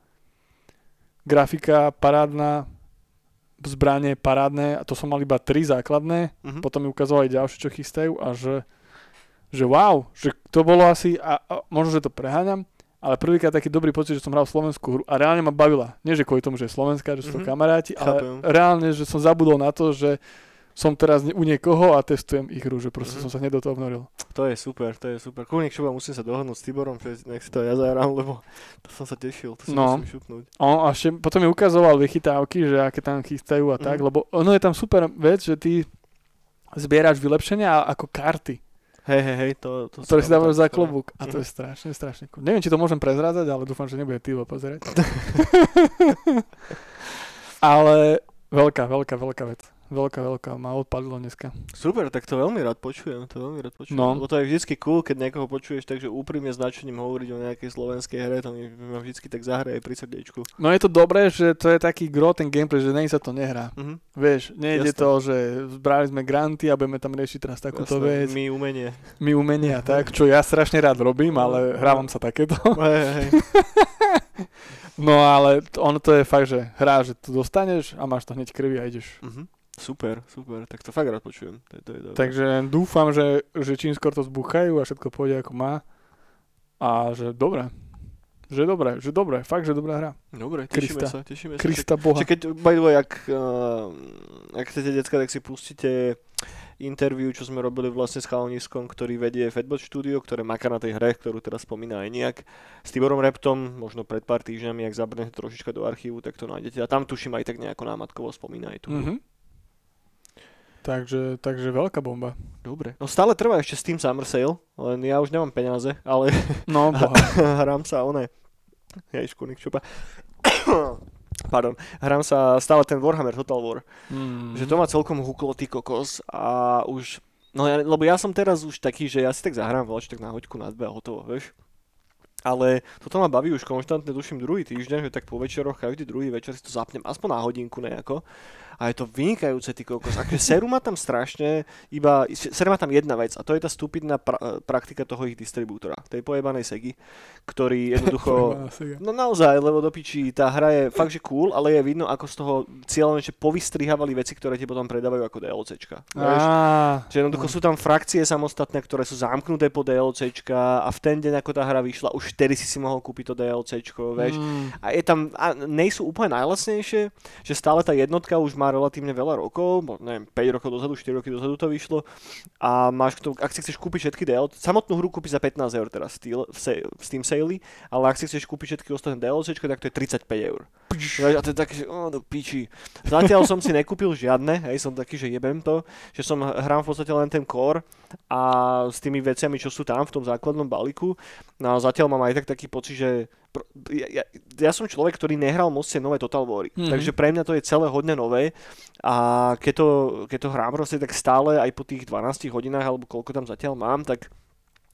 grafika parádna, zbranie parádne, a to som mal iba tri základné, Mhm. potom mi ukázali ďalšie, čo chystajú a že, že wow, že to bolo asi, a, a možno, že to preháňam, ale prvýkrát taký dobrý pocit, že som hral slovenskú hru a reálne ma bavila. Nie, že kvôli tomu, že je slovenská, že sú to Mhm. kamaráti, ale Chápem. reálne, že som zabudol na to, že som teraz u niekoho a testujem ich hru, že proste Mhm. som sa hneď do toho vnoril. To je super, to je super. Kúnik šuba, musím sa dohodnúť s Tiborom, že nech si to ja zahrám, lebo to som sa tešil, to si No. musím šupnúť. A on a ešte potom mi ukazoval vychytávky, že aké tam chystajú a tak, Mhm. lebo ono je tam super vec, že ty zbierač vylepšenia ako karty, Hej, hej, hej, to, to ktoré si dávaš za klobúk. A to Mhm. je strašne, strašne cool. Neviem, či to môžem prezrádzať, ale dúfam, že nebude Tivo pozerať. ale veľká, veľká, veľká vec. Veľká, veľká. Ma odpadlo dneska. Super, tak to veľmi rád počujem, to veľmi rád počujem. No. Lebo to je vždycky cool, keď niekoho počuješ, takže úprimne značením hovoriť o nejakej slovenskej hre, to ma vždycky tak zahraje pri srdiečku. No je to dobré, že to je taký gro ten gameplay, že nej sa to nehrá. Mhm. Vieš, nejde Jasné. to, že zbrali sme granty a budeme tam riešiť teraz takúto Jasné, vec. My umenie. My umenia, tak, čo ja strašne rád robím, ale hrávam sa takéto. hej, hej. No ale ono to je fakt, že hrá, že tu dostaneš a máš to hneď krvi a ideš. Mhm. Super, super, tak to fakt rád počujem. To, je- to je dobré. Takže dúfam, že, že čím skôr to zbuchajú a všetko pôjde ako má. A že dobre. Že dobre, že dobre, fakt, že dobrá hra. Dobre, tešíme Krista. sa, tešíme sa. Krista Boha. Čiže keď, by the way, ak, uh, ak chcete decka, tak si pustíte interview, čo sme robili vlastne s chalaniskom, ktorý vedie Fatbot Studio, ktoré maká na tej hre, ktorú teraz spomína aj nejak. S Tiborom Reptom, možno pred pár týždňami, ak zabrnete trošička do archívu, tak to nájdete. A tam tuším aj tak nejako námatkovo spomína aj tú. hru. Takže, takže veľká bomba. Dobre. No stále trvá ešte Steam Summer Sale, len ja už nemám peniaze, ale No, boha. hrám sa one. Hej, škurník čupa. Pardon. Hrám sa stále ten Warhammer Total War. Mm. Že to ma celkom huklo ty kokos a už... No ja, lebo ja som teraz už taký, že ja si tak zahrám veľač tak na hoďku, na dve a hotovo, vieš. Ale toto ma baví už konštantne, tuším druhý týždeň, že tak po večeroch, každý druhý večer si to zapnem aspoň na hodinku nejako. A je to vynikajúce, ty kokos. Akože seru ma tam strašne, iba, seru ma tam jedna vec a to je tá stupidná pra, praktika toho ich distribútora, tej pojebanej Segy, ktorý jednoducho... No naozaj, lebo do piči, tá hra je fakt, že cool, ale je vidno, ako z toho cieľene, že povystrihávali veci, ktoré ti potom predávajú ako DLCčka. Vieš? Že jednoducho sú tam frakcie samostatné, ktoré sú zamknuté po DLCčka a v ten deň, ako tá hra vyšla, už vtedy si si mohol kúpiť to DLCčko, vieš. mm, A je tam, a nejsú úplne najlacnejšie, že stále tá jednotka už má relatívne veľa rokov, bo neviem, 5 rokov dozadu, 4 roky dozadu to vyšlo a máš k tomu, ak si chceš kúpiť všetky DLC, samotnú hru kúpiš za 15 eur teraz v, se- v Steam Sale, ale ak si chceš kúpiť všetky ostatné DLCčka, tak to je 35 eur. A to je také, že oh, do piči. Zatiaľ som si nekúpil žiadne, hej, som taký, že jebem to, že som hrám v podstate len ten core a s tými veciami, čo sú tam v tom základnom balíku. No a zatiaľ mám aj tak taký pocit, že ja, ja, ja som človek, ktorý nehral moc tie nové Total Wary, Mhm. takže pre mňa to je celé hodne nové a keď to, keď to hrám proste, tak stále aj po tých 12 hodinách, alebo koľko tam zatiaľ mám, tak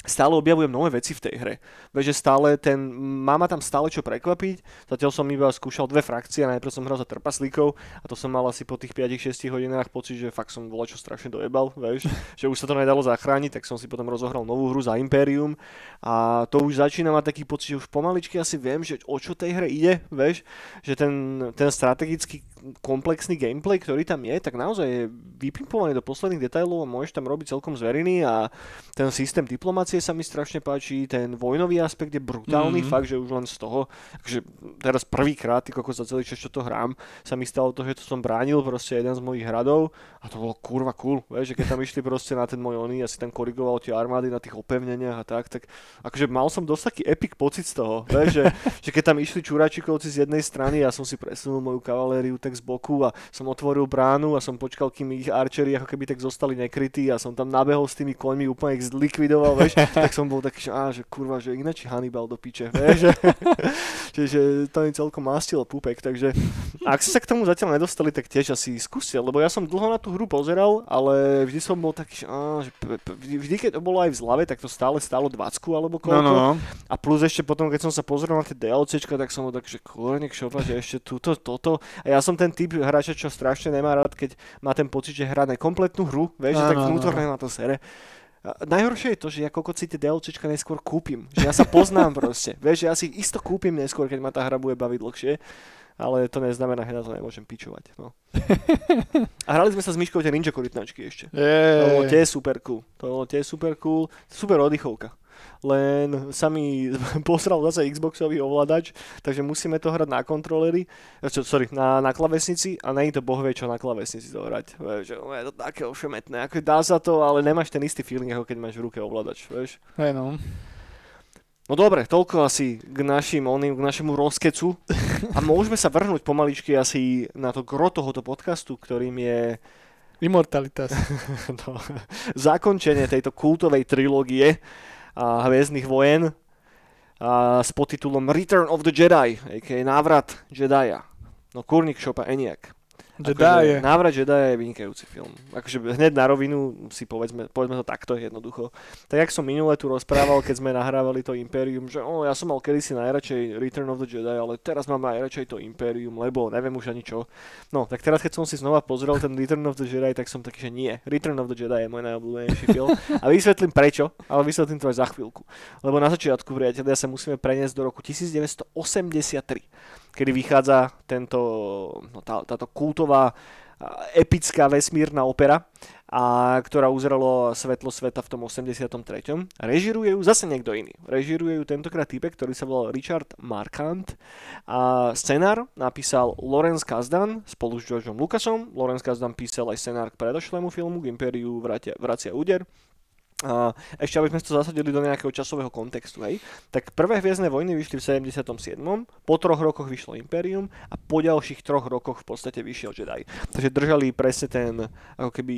stále objavujem nové veci v tej hre. Veď, že stále ten, má ma tam stále čo prekvapiť. Zatiaľ som iba skúšal dve frakcie, najprv som hral za trpaslíkov a to som mal asi po tých 5-6 hodinách pocit, že fakt som bol čo strašne dojebal, vieš, že už sa to nedalo zachrániť, tak som si potom rozohral novú hru za Imperium a to už začína mať taký pocit, že už pomaličky asi viem, že o čo tej hre ide, vieš, že ten, ten strategický komplexný gameplay, ktorý tam je, tak naozaj je vypimpovaný do posledných detailov a môžeš tam robiť celkom zveriny a ten systém diplomácie sa mi strašne páči, ten vojnový aspekt je brutálny, Mhm. mm-hmm. fakt, že už len z toho, že teraz prvýkrát, ty kokos za celý čas, čo to hrám, sa mi stalo to, že to som bránil proste jeden z mojich hradov a to bolo kurva cool, vieš, že keď tam išli proste na ten môj oný, ja si tam korigoval tie armády na tých opevneniach a tak, tak akože mal som dosť taký epic pocit z toho, vieš, že, že keď tam išli čuračikovci z jednej strany, ja som si presunul moju kavalériu tak z boku a som otvoril bránu a som počkal, kým ich arčeri ako keby tak zostali nekrytí a som tam nabehol s tými koňmi, úplne ich zlikvidoval, vieš, tak som bol taký, že, á, že kurva, že ináč Hannibal do piče, vieš, že, že, že to mi celkom mastilo púpek, takže ak ste sa k tomu zatiaľ nedostali, tak tiež asi skúste, lebo ja som dlho na tú hru pozeral, ale vždy som bol taký, že, á, že vždy, keď to bolo aj v zlave, tak to stále stálo 20 alebo koľko. no, no, no. A plus ešte potom, keď som sa pozrel na tie DLCčka, tak som bol tak, že kurník šopa, že ešte túto, toto. A ja som ten typ hráča, čo strašne nemá rád, keď má ten pocit, že hrá nekompletnú hru, vieš, že tak vnútorne ma to sere. A najhoršie je to, že ja kokot si tie DLCčka neskôr kúpim. Že ja sa poznám proste. Vieš, že ja si ich isto kúpim neskôr, keď ma tá hra bude baviť dlhšie. Ale to neznamená, že na to nemôžem pičovať. No. A hrali sme sa s Myškou tie ninja korytnačky ešte. To bolo Je, tiež super cool. To bolo tiež super cool. Super oddychovka. Len sa mi posral zase Xboxový ovládač, takže musíme to hrať na kontrolery, čo, sorry, na, na klavesnici a není to bohvie čo na klavesnici to hrať. Vieš, že, je to také ošemetné, ako dá sa to, ale nemáš ten istý feeling, ako keď máš v ruke ovládač, vieš. hej, no. No dobre, toľko asi k, našim, oným, k našemu rozkecu. A môžeme sa vrhnúť pomaličky asi na to gro tohoto podcastu, ktorým je Immortalitas. no, zakončenie tejto kultovej trilógie a Hviezdnych vojen s podtitulom Return of the Jedi, a.k.a. návrat Jedia. No kurník šopa Eniak. Jedi Akože je. Návrat Jedi je vynikajúci film. Akože hneď na rovinu si povedzme, povedzme to takto jednoducho. Tak jak som minule tu rozprával, keď sme nahrávali to Imperium, že oh, ja som mal kedysi najradšej Return of the Jedi, ale teraz mám najradšej to Imperium, lebo neviem už ani čo. No, tak teraz keď som si znova pozrel ten Return of the Jedi, tak som taký, že nie. Return of the Jedi je môj najobľúbenejší film. A vysvetlím prečo, ale vysvetlím to aj za chvíľku. Lebo na začiatku, priatelia, sa musíme preniesť do roku 1983 kedy vychádza tento, no tá, táto kultová epická vesmírna opera, a ktorá uzrelo svetlo sveta v tom 83. Režiruje ju zase niekto iný. Režiruje ju tentokrát typek, ktorý sa volal Richard Marquand a scenár napísal Lorenz Kazdan spolu s Georgeom Lucasom. Lorenz Kazdan písal aj scenár k predošlému filmu, k Impériu vracia, vracia úder. A ešte aby sme to zasadili do nejakého časového kontextu, hej, tak prvé Hviezdne vojny vyšli v 77. Po troch rokoch vyšlo Imperium a po ďalších troch rokoch v podstate vyšiel Jedi. Takže držali presne ten, ako keby,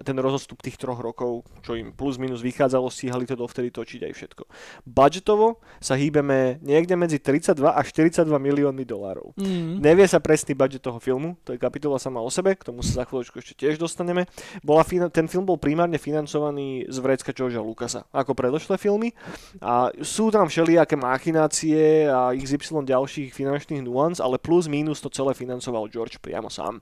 ten rozostup tých troch rokov, čo im plus minus vychádzalo, stíhali to dovtedy točiť aj všetko. Budgetovo sa hýbeme niekde medzi 32 až 42 miliónmi dolárov. Mm. Nevie sa presný budget toho filmu, to je kapitola sama o sebe, k tomu sa za chvíľočku ešte tiež dostaneme. Bola, ten film bol primárne financovaný z vrecka Georgea Lucasa, ako predošlé filmy. A sú tam všelijaké machinácie a XY ďalších finančných nuans, ale plus minus to celé financoval George priamo sám,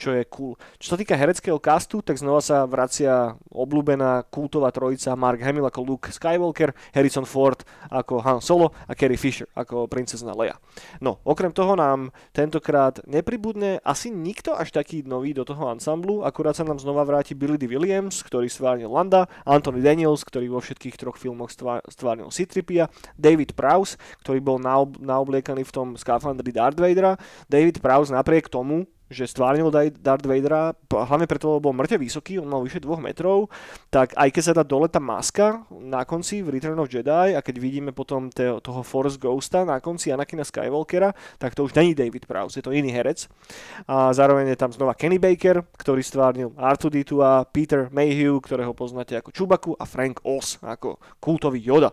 čo je cool. Čo sa týka hereckého castu, tak znova sa vracia obľúbená kultová trojica Mark Hamill ako Luke Skywalker, Harrison Ford ako Han Solo a Carrie Fisher ako princezna Leia. No, okrem toho nám tentokrát nepribudne asi nikto až taký nový do toho ansamblu, akurát sa nám znova vráti Billy D. Williams, ktorý stvárnil Landa, Anthony Daniels, ktorý vo všetkých troch filmoch stvá- stvárnil Citripia, David Prowse, ktorý bol naob- naobliekaný v tom skafandri Darth Vadera. David Prowse napriek tomu, že stvárnil Darth Vadera, hlavne preto, lebo bol mŕte vysoký, on mal vyše dvoch metrov, tak aj keď sa dá dole tá maska na konci v Return of Jedi a keď vidíme potom te- toho Force Ghosta na konci Anakina Skywalkera, tak to už není David Prowse, je to iný herec. A zároveň je tam znova Kenny Baker, ktorý stvárnil R2D2 a Peter Mayhew, ktorého poznáte ako Chewbacca a Frank Oz ako kultový Yoda.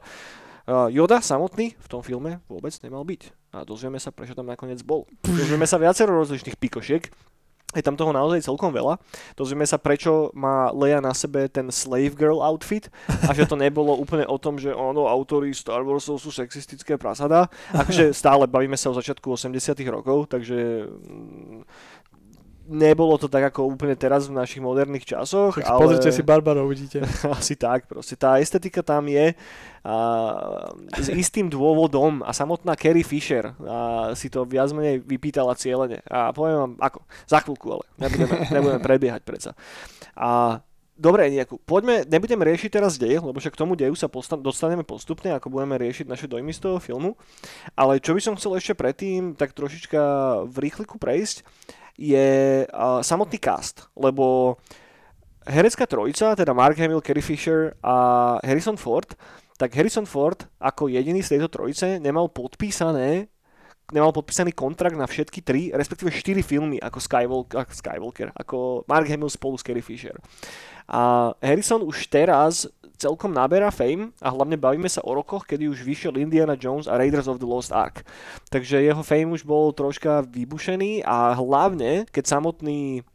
Yoda samotný v tom filme vôbec nemal byť. A dozvieme sa, prečo tam nakoniec bol. Dozvieme sa viacero rozličných pikošiek. Je tam toho naozaj celkom veľa. Dozvieme sa, prečo má Leia na sebe ten slave girl outfit a že to nebolo úplne o tom, že ono, autori Star Warsov sú sexistické prasada. Akože stále bavíme sa o začiatku 80 rokov, takže mm, nebolo to tak ako úplne teraz v našich moderných časoch. Tak ale... Pozrite si Barbara, uvidíte. Asi tak, proste tá estetika tam je a, s istým dôvodom a samotná Carrie Fisher a, si to viac menej vypýtala cieľene. A poviem vám, ako, za chvíľku, ale nebudeme, nebudeme prebiehať predsa. A Dobre, nejakú. Poďme, nebudeme riešiť teraz dej, lebo však k tomu deju sa posta- dostaneme postupne, ako budeme riešiť naše dojmy z toho filmu. Ale čo by som chcel ešte predtým, tak trošička v rýchliku prejsť, je uh, samotný cast, lebo herecká trojica, teda Mark Hamill, Carrie Fisher a Harrison Ford, tak Harrison Ford ako jediný z tejto trojice nemal podpísané nemal podpísaný kontrakt na všetky tri, respektíve štyri filmy ako Skywalker, ako, Skywalker, ako Mark Hamill spolu s Carrie Fisher. A Harrison už teraz celkom naberá fame a hlavne bavíme sa o rokoch, kedy už vyšiel Indiana Jones a Raiders of the Lost Ark. Takže jeho fame už bol troška vybušený a hlavne, keď samotný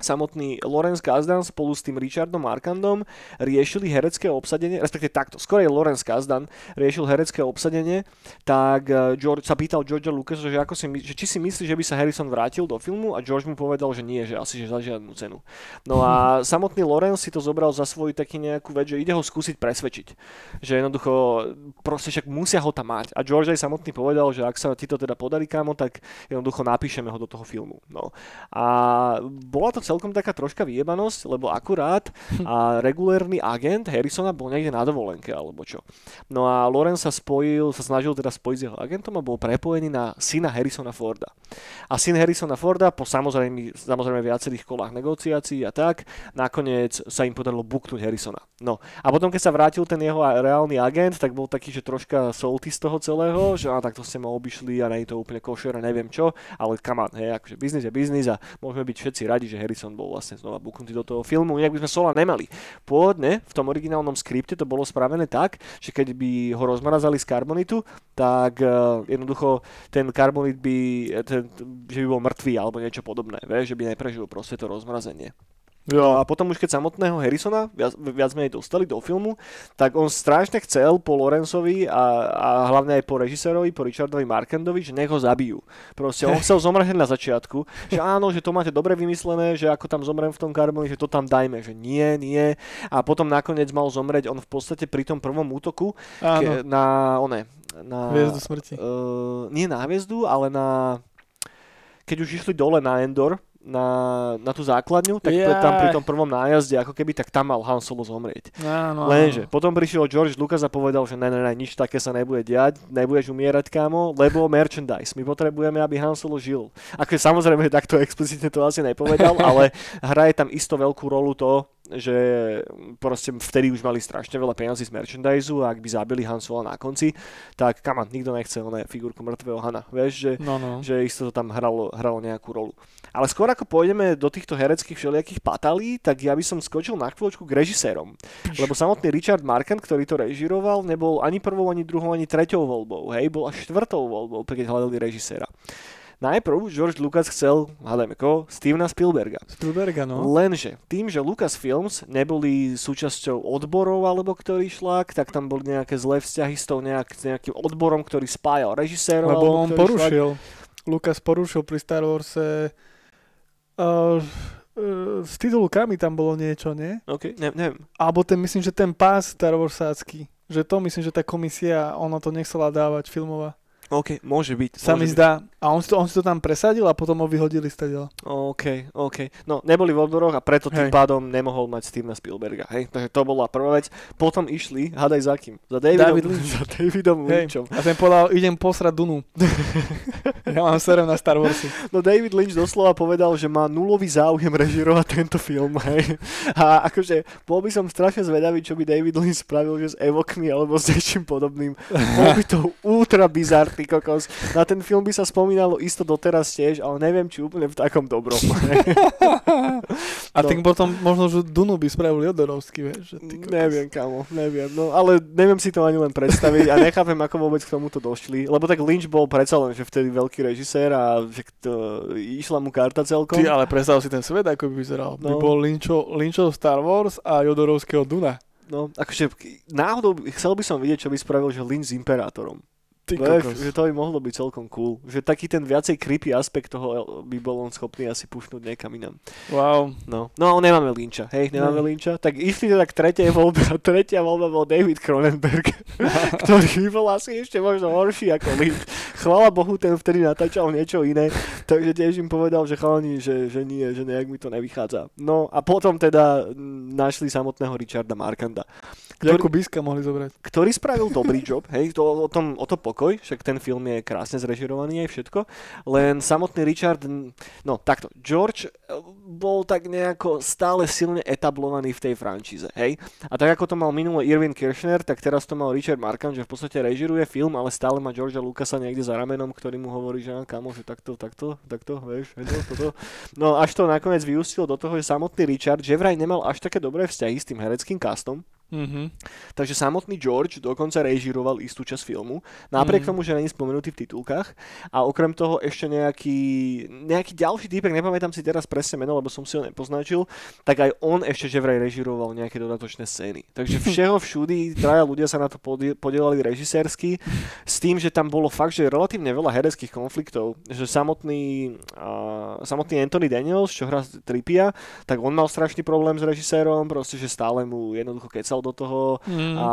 samotný Lorenz Kazdan spolu s tým Richardom Markandom riešili herecké obsadenie, respektíve takto, skorej Lorenz Kazdan riešil herecké obsadenie, tak eh, George, sa pýtal Georgea Lucasa, že, ako si, že či si myslí, že by sa Harrison vrátil do filmu a George mu povedal, že nie, že asi že za žiadnu cenu. No a samotný Lorenz si to zobral za svoj taký nejakú vec, že ide ho skúsiť presvedčiť. Že jednoducho, proste však musia ho tam mať. A George aj samotný povedal, že ak sa ti to teda podarí, kámo, tak jednoducho napíšeme ho do toho filmu. No. A bola to celkom taká troška vyjebanosť, lebo akurát a regulérny agent Harrisona bol niekde na dovolenke alebo čo. No a Loren sa spojil, sa snažil teda spojiť s jeho agentom a bol prepojený na syna Harrisona Forda. A syn Harrisona Forda po samozrejme, samozrejme viacerých kolách negociácií a tak, nakoniec sa im podarilo buknúť Harrisona. No a potom keď sa vrátil ten jeho reálny agent, tak bol taký, že troška salty z toho celého, že a tak to ste ma obišli a nie je to úplne košer a neviem čo, ale on, hej, akože biznis je biznis a môžeme byť všetci radi, že Harrison Harrison bol vlastne znova buknutý do toho filmu, inak by sme Sola nemali. Pôvodne v tom originálnom skripte to bolo spravené tak, že keď by ho rozmrazali z karbonitu, tak uh, jednoducho ten karbonit by, ten, že by bol mŕtvý alebo niečo podobné, vieš, že by neprežil proste to rozmrazenie. No a potom už keď samotného Harrisona viac, viac menej dostali do filmu, tak on strašne chcel po Lawrenceovi a, a hlavne aj po režisérovi, po Richardovi Markendovi, že nech ho zabijú. Proste on chcel zomrieť na začiatku, že áno, že to máte dobre vymyslené, že ako tam zomrem v tom karboni, že to tam dajme, že nie, nie. A potom nakoniec mal zomrieť on v podstate pri tom prvom útoku ke, na, one, na... Hviezdu smrti. Uh, nie na hviezdu, ale na... Keď už išli dole na Endor, na, na tú základňu, tak yeah. tam pri tom prvom nájazde, ako keby, tak tam mal Han Solo zomrieť. Áno, Lenže potom prišiel George Lucas a povedal, že ne, ne, ne, nič také sa nebude diať, nebudeš umierať, kámo, lebo merchandise. My potrebujeme, aby Han Solo žil. Ako samozrejme, takto explicitne to asi nepovedal, ale hraje tam isto veľkú rolu to, že proste vtedy už mali strašne veľa peniazí z merchandiseu a ak by zabili Han Solo na konci, tak kama, nikto nechce oné figurku mŕtvého Hana. Vieš, že, no, no. že isto to tam hralo, hralo nejakú rolu. Ale skôr ako pôjdeme do týchto hereckých všelijakých patalí, tak ja by som skočil na chvíľočku k režisérom. Lebo samotný Richard Marken, ktorý to režiroval, nebol ani prvou, ani druhou, ani treťou voľbou. Hej, bol až štvrtou voľbou, keď hľadali režiséra. Najprv George Lucas chcel, hádajme koho, Stevena Spielberga. Spielberga, no. Lenže tým, že Lucasfilms neboli súčasťou odborov alebo ktorý šlak, tak tam boli nejaké zlé vzťahy s tou nejak, s nejakým odborom, ktorý spájal režisérov. Lebo on porušil. Šlak. Lucas porušil pri Star Warse uh, uh, s titulkami tam bolo niečo, nie? OK, ne, neviem. Alebo ten, myslím, že ten pás Star Warsácky. Že to myslím, že tá komisia, ona to nechcela dávať filmová. OK, môže byť. Sa môže mi byť. zdá. A on si, to, on si to tam presadil a potom ho vyhodili stadiaľ. OK, OK. No, neboli v odboroch a preto tým Hej. pádom nemohol mať Stevena Spielberga. Hej, takže to bola prvá vec. Potom išli, hádaj za kým? Za Davidom, David Lynch. za Davidom Hej. Lynchom. A ten povedal, idem posrať Dunu. ja mám serem na Star Warsy. No David Lynch doslova povedal, že má nulový záujem režirovať tento film, hej. A akože bol by som strašne zvedavý, čo by David Lynch spravil, že s Evokmi alebo s niečím podobným. Bol by to ultra bizar, ty kokos. Na ten film by sa spomínalo isto doteraz tiež, ale neviem, či úplne v takom dobrom. A No. tým potom možno, že Dunu by spravili Odorovský, vieš. Že ty kokos. neviem, kamo, neviem. No, ale neviem si to ani len predstaviť a nechápem, ako vôbec k tomuto došli. Lebo tak Lynch bol predsa len, že vtedy veľký režisér a že to, išla mu karta celkom. Ty ale predstav si ten svet, ako by vyzeral. By No. bol Lynchov, Lynchov Star Wars a Jodorovského Duna. No, akože náhodou chcel by som vidieť, čo by spravil, že Lynch s Imperátorom. Ty Vieš, kokos. že to by mohlo byť celkom cool. Že taký ten viacej creepy aspekt toho by bol on schopný asi pušnúť niekam inam. Wow. No, no ale nemáme Lynča, hej, nemáme Ne. Lynča. Tak išli teda k tretej voľbe a tretia voľba bol David Cronenberg, ktorý bol asi ešte možno horší ako Lynch. Chvala Bohu, ten vtedy natáčal niečo iné, takže tiež im povedal, že chalani, že, že nie, že nejak mi to nevychádza. No a potom teda našli samotného Richarda Markanda, Jakub Biska mohli zobrať. ktorý spravil dobrý job, hej, to, o, tom, o to pokoj, však ten film je krásne zrežirovaný aj všetko, len samotný Richard, no takto, George eh, bol tak nejako stále silne etablovaný v tej franšíze, hej, a tak ako to mal minule Irvin Kirchner, tak teraz to mal Richard Markham, že v podstate režiruje film, ale stále má Georgea Lucasa niekde za ramenom, ktorý mu hovorí, že "Á, kamo, že takto, takto, takto, vieš, to, toto. No až to nakoniec vyústilo do toho, že samotný Richard, že vraj nemal až také dobré vzťahy s tým hereckým castom, Mhm. Takže samotný George dokonca režiroval istú časť filmu, napriek Mhm. tomu, že není spomenutý v titulkách. A okrem toho ešte nejaký, nejaký ďalší týpek, nepamätám si teraz presne meno, lebo som si ho nepoznačil, tak aj on ešte že vraj režiroval nejaké dodatočné scény. Takže všeho všudy, traja ľudia sa na to podie- podielali režisérsky, s tým, že tam bolo fakt, že relatívne veľa hereckých konfliktov, že samotný, uh, samotný Anthony Daniels, čo hrá Tripia, tak on mal strašný problém s režisérom, proste, že stále mu jednoducho kecal do toho Mm. a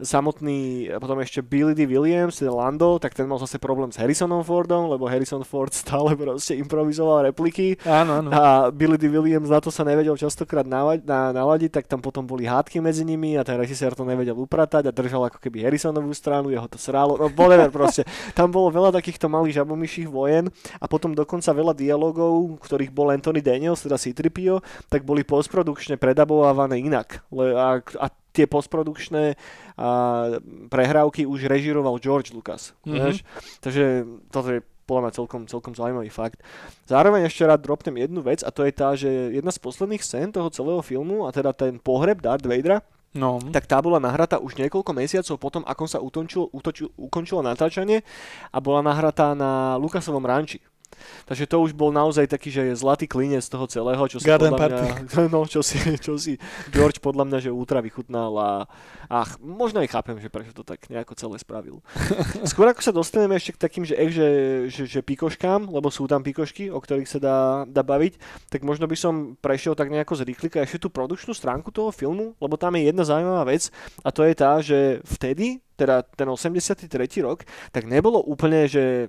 samotný, a potom ešte Billy D. Williams, Lando, tak ten mal zase problém s Harrisonom Fordom, lebo Harrison Ford stále proste improvizoval repliky Áno, áno. a Billy D. Williams na to sa nevedel častokrát nava- na, naladiť, tak tam potom boli hádky medzi nimi a ten režisér to nevedel upratať a držal ako keby Harrisonovú stranu, jeho to srálo, no whatever proste. Tam bolo veľa takýchto malých žabomyších vojen a potom dokonca veľa dialogov, ktorých bol Anthony Daniels, teda c tak boli postprodukčne predabovávané inak. Le- a, a tie postprodukčné a, prehrávky už režiroval George Lucas. Mhm. Mm-hmm. Takže toto je podľa mňa celkom, celkom zaujímavý fakt. Zároveň ešte rád dropnem jednu vec a to je tá, že jedna z posledných scén toho celého filmu, a teda ten pohreb Darth Vadera, No, tak tá bola nahratá už niekoľko mesiacov potom, ako sa utončil, utočil, ukončilo natáčanie a bola nahratá na Lukasovom ranči. Takže to už bol naozaj taký, že je zlatý klinec toho celého, čo si Garden podľa mňa, no, čo si, čo si George podľa mňa, že ultra vychutnal a ach, možno aj chápem, že prečo to tak nejako celé spravil. Skôr ako sa dostaneme ešte k takým, že, že, že, že pikoškám, lebo sú tam pikošky, o ktorých sa dá, dá baviť, tak možno by som prešiel tak nejako z rýchlika ešte tú produkčnú stránku toho filmu, lebo tam je jedna zaujímavá vec a to je tá, že vtedy, teda ten 83. rok, tak nebolo úplne, že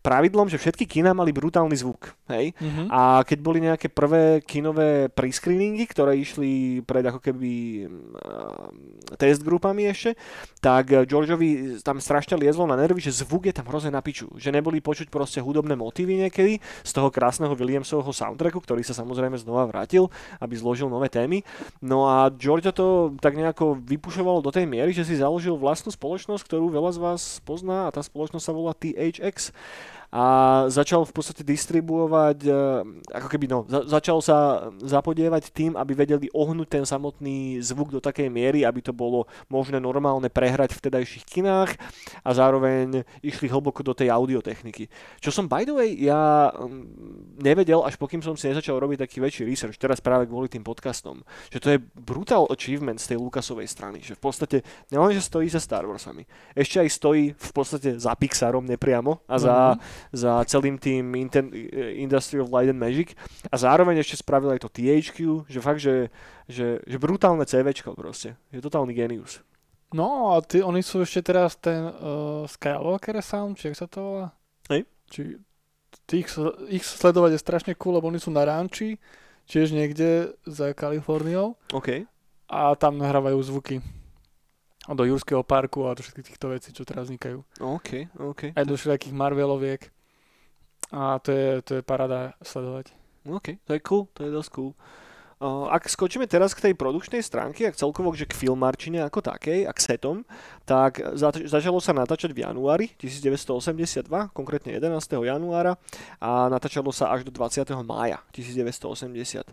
pravidlom, že všetky kina mali brutálny zvuk. Hej? Mhm. A keď boli nejaké prvé kinové prescreeningy, ktoré išli pred ako keby uh, test grupami ešte, tak eh, Georgeovi tam strašne liezlo na nervy, že zvuk je tam hrozne na piču. Že neboli počuť proste hudobné motívy niekedy z toho krásneho Williamsovho soundtracku, ktorý sa samozrejme znova vrátil, aby zložil nové témy. No a Georgia to tak nejako vypušovalo do tej miery, že si založil vlastnú spoločnosť, ktorú veľa z vás pozná a tá spoločnosť sa volá THX a začal v podstate distribuovať, e, ako keby no, za, začal sa zapodievať tým, aby vedeli ohnúť ten samotný zvuk do takej miery, aby to bolo možné normálne prehrať v tedajších kinách a zároveň išli hlboko do tej audiotechniky. Čo som by the way, ja mm, nevedel, až pokým som si nezačal robiť taký väčší research, teraz práve kvôli tým podcastom, že to je brutal achievement z tej Lucasovej strany, že v podstate nielenže stojí za Star Warsami, ešte aj stojí v podstate za Pixarom nepriamo a za Mhm. Za celým tým Inten- Industry of Light and Magic a zároveň ešte spravil aj to THQ, že fakt, že, že, že brutálne CVčko proste. Je totálny genius. No a ty, oni sú ešte teraz ten uh, Skywalker Sound, či sa to volá? Hej. Či tých, ich sledovať je strašne cool, lebo oni sú na ranči, tiež niekde za Kaliforniou OK. a tam nahrávajú zvuky. A do Jurského parku a do všetkých týchto vecí, čo teraz vznikajú. OK, OK. Aj do všetkých Marveloviek. A to je, to je parada sledovať. OK, to je cool, to je dosť cool. Uh, ak skočíme teraz k tej produkčnej stránke, ak celkovo že k filmarčine ako takej, a k setom, tak zač- začalo sa natáčať v januári 1982, konkrétne 11. januára a natáčalo sa až do 20. mája 1982,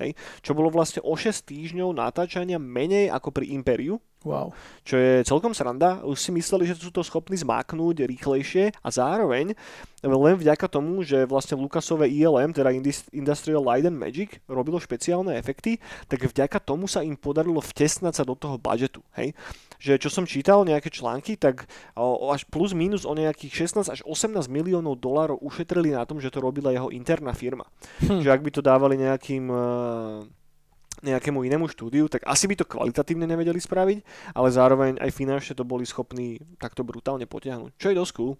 hej, čo bolo vlastne o 6 týždňov natáčania menej ako pri Imperiu, Wow. čo je celkom sranda. Už si mysleli, že sú to schopní zmáknúť rýchlejšie a zároveň len vďaka tomu, že vlastne Lucasové ILM, teda Indus- Industrial Light and Magic, robilo špeciálne efekty, tak vďaka tomu sa im podarilo vtesnať sa do toho budžetu. Hej? Že čo som čítal nejaké články, tak až plus minus o nejakých 16 až 18 miliónov dolárov ušetrili na tom, že to robila jeho interná firma. Hm. Že ak by to dávali nejakým eh, nejakému inému štúdiu, tak asi by to kvalitatívne nevedeli spraviť, ale zároveň aj finančne to boli schopní takto brutálne potiahnuť, čo je dosť cool.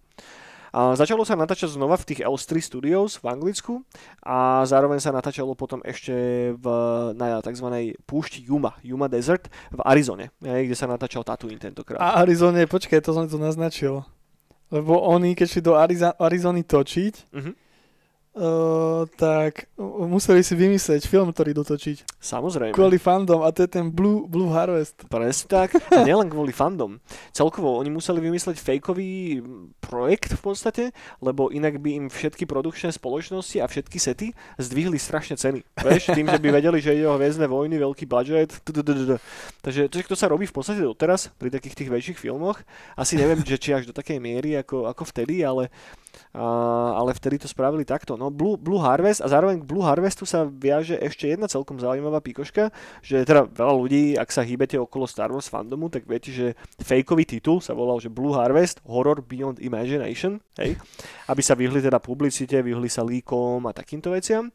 A začalo sa natáčať znova v tých L3 Studios v Anglicku a zároveň sa natáčalo potom ešte v, na tzv. púšti Yuma, Yuma Desert v Arizone, kde sa natáčal Tatooine tentokrát. A Arizone, počkaj, to som tu naznačil. Lebo oni, keď šli do Ariza- Arizony točiť, Mhm. Uh, tak museli si vymyslieť film, ktorý dotočiť. Samozrejme. Kvôli fandom a to je ten Blue, Blue Harvest. Presne tak. A nielen kvôli fandom. Celkovo oni museli vymysleť fejkový projekt v podstate, lebo inak by im všetky produkčné spoločnosti a všetky sety zdvihli strašne ceny. Vieš, tým, že by vedeli, že ide o hviezdne vojny, veľký budget. Takže to, to sa robí v podstate doteraz pri takých tých väčších filmoch. Asi neviem, že či až do takej miery ako, ako vtedy, ale ale vtedy to spravili takto. No Blue, Blue Harvest a zároveň k Blue Harvestu sa viaže ešte jedna celkom zaujímavá pikoška, že teda veľa ľudí, ak sa hýbete okolo Star Wars fandomu, tak viete, že fejkový titul sa volal, že Blue Harvest Horror Beyond Imagination, hej, aby sa vyhli teda publicite, vyhli sa líkom a takýmto veciam.